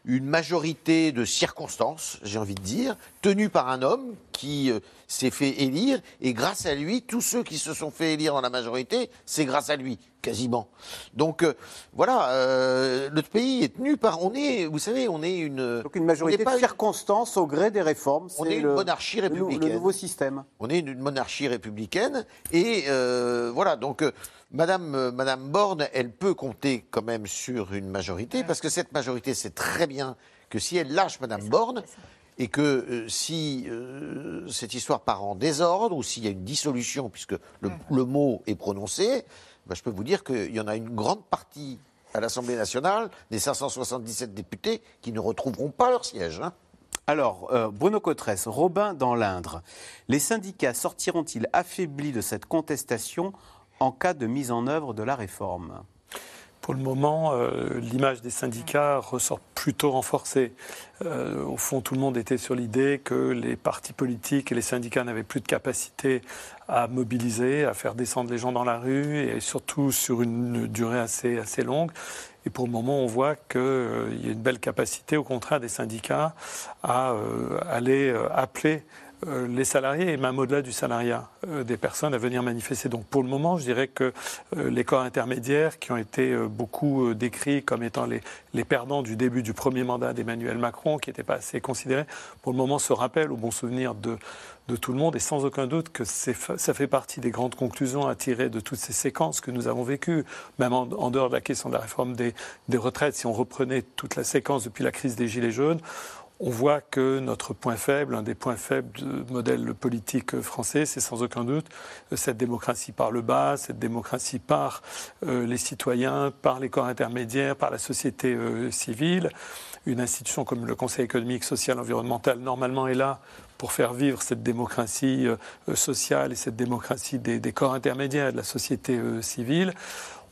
une majorité de circonstances, j'ai envie de dire, tenue par un homme qui euh, s'est fait élire, et grâce à lui, tous ceux qui se sont fait élire dans la majorité, c'est grâce à lui, quasiment. Donc euh, voilà, euh, notre pays est tenu par. On est, vous savez, on est une. Donc une majorité on n'est pas de circonstances au gré des réformes. on est une le- monarchie républicaine. Le nouveau système. On est une monarchie républicaine et euh, voilà donc euh, Madame euh, Madame Borne, elle peut compter quand même sur une majorité parce que cette majorité sait très bien que si elle lâche Madame Borne et que euh, si euh, cette histoire part en désordre ou s'il y a une dissolution puisque le, le mot est prononcé, ben, je peux vous dire qu'il y en a une grande partie à l'Assemblée nationale des 577 députés qui ne retrouveront pas leur siège. hein. Alors, euh, Bruno Cotresse, Robin dans l'Indre, les syndicats sortiront-ils affaiblis de cette contestation en cas de mise en œuvre de la réforme? Pour le moment, euh, l'image des syndicats ressort plutôt renforcée. Euh, au fond, tout le monde était sur l'idée que les partis politiques et les syndicats n'avaient plus de capacité à mobiliser, à faire descendre les gens dans la rue, et surtout sur une durée assez, longue. Et pour le moment, on voit qu'il y a une belle capacité, au contraire, des syndicats à euh, aller euh, appeler euh, les salariés et même au-delà du salariat, euh, des personnes à venir manifester. Donc pour le moment, je dirais que euh, les corps intermédiaires qui ont été euh, beaucoup euh, décrits comme étant les, les perdants du début du premier mandat d'Emmanuel Macron, qui n'étaient pas assez considérés, pour le moment se rappellent au bon souvenir de, de tout le monde et sans aucun doute que ça fait partie des grandes conclusions à tirer de toutes ces séquences que nous avons vécues, même en, en dehors de la question de la réforme des, des retraites. Si on reprenait toute la séquence depuis la crise des Gilets jaunes, on voit que notre point faible, un des points faibles du modèle politique français, c'est sans aucun doute cette démocratie par le bas, cette démocratie par euh, les citoyens, par les corps intermédiaires, par la société euh, civile. Une institution comme le Conseil économique, social, environnemental, normalement, est là pour faire vivre cette démocratie euh, sociale et cette démocratie des, corps intermédiaires de la société civile.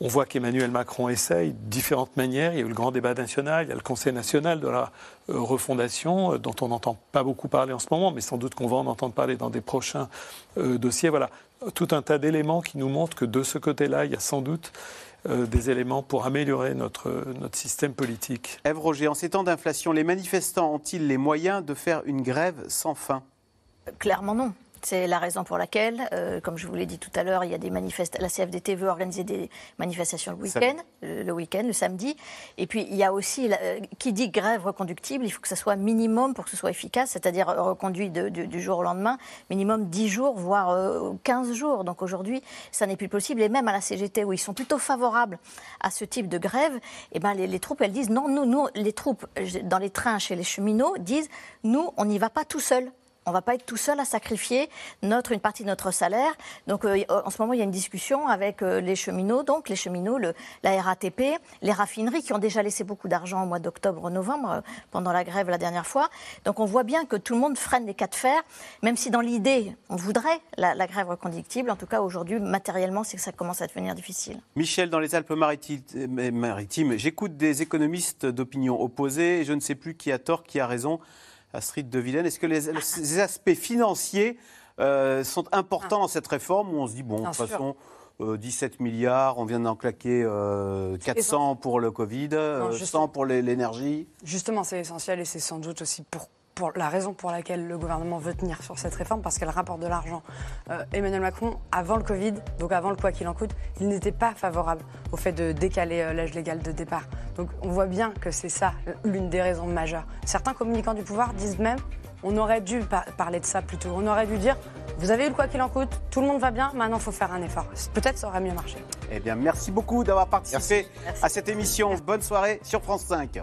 On voit qu'Emmanuel Macron essaye de différentes manières. Il y a eu le grand débat national, il y a le Conseil national de la euh, refondation, euh, dont on n'entend pas beaucoup parler en ce moment, mais sans doute qu'on va en entendre parler dans des prochains euh, dossiers. Voilà, tout un tas d'éléments qui nous montrent que de ce côté-là, il y a sans doute euh, des éléments pour améliorer notre, notre système politique. Ève Roger, en ces temps d'inflation, les manifestants ont-ils les moyens de faire une grève sans fin? Clairement non. C'est la raison pour laquelle, euh, comme je vous l'ai dit tout à l'heure, il y a des manifestations. La CFDT veut organiser des manifestations le week-end, le, le week-end, le samedi. Et puis il y a aussi, la- euh, qui dit grève reconductible, il faut que ça soit minimum pour que ce soit efficace, c'est-à-dire reconduit de- du- du jour au lendemain, minimum 10 jours, voire euh, 15 jours. Donc aujourd'hui, ça n'est plus possible. Et même à la CGT, où ils sont plutôt favorables à ce type de grève, eh ben les, les troupes, elles disent non, nous, nous, les troupes dans les trains chez les cheminots disent, nous, on n'y va pas tout seul. On ne va pas être tout seul à sacrifier une partie de notre salaire. Donc, euh, en ce moment, il y a une discussion avec euh, les cheminots, donc les cheminots, la RATP, les raffineries qui ont déjà laissé beaucoup d'argent au mois d'octobre-novembre euh, pendant la grève la dernière fois. Donc, on voit bien que tout le monde freine les cas de fer, même si dans l'idée, on voudrait la, la grève reconductible. En tout cas, aujourd'hui, matériellement, c'est que ça commence à devenir difficile. Michel, dans les Alpes-Maritimes, maritimes, j'écoute des économistes d'opinion opposée je ne sais plus qui a tort, qui a raison. Astrid de Villene, est-ce que les, les aspects financiers euh, sont importants dans cette réforme où on se dit, bon, de toute façon, euh, 17 milliards, on vient d'en claquer euh, 400 pour le Covid, euh, Non, 100 justement. pour l'énergie? Justement, c'est essentiel et c'est sans doute aussi pour pour la raison pour laquelle le gouvernement veut tenir sur cette réforme, parce qu'elle rapporte de l'argent. Euh, Emmanuel Macron, avant le Covid, donc avant le quoi qu'il en coûte, il n'était pas favorable au fait de décaler euh, l'âge légal de départ. Donc on voit bien que c'est ça l'une des raisons majeures. Certains communicants du pouvoir disent même on aurait dû parler de ça plutôt. On aurait dû dire vous avez eu le quoi qu'il en coûte, tout le monde va bien, maintenant il faut faire un effort. Peut-être ça aurait mieux marché. Eh bien, merci beaucoup d'avoir participé à cette émission. Bonne soirée sur France 5.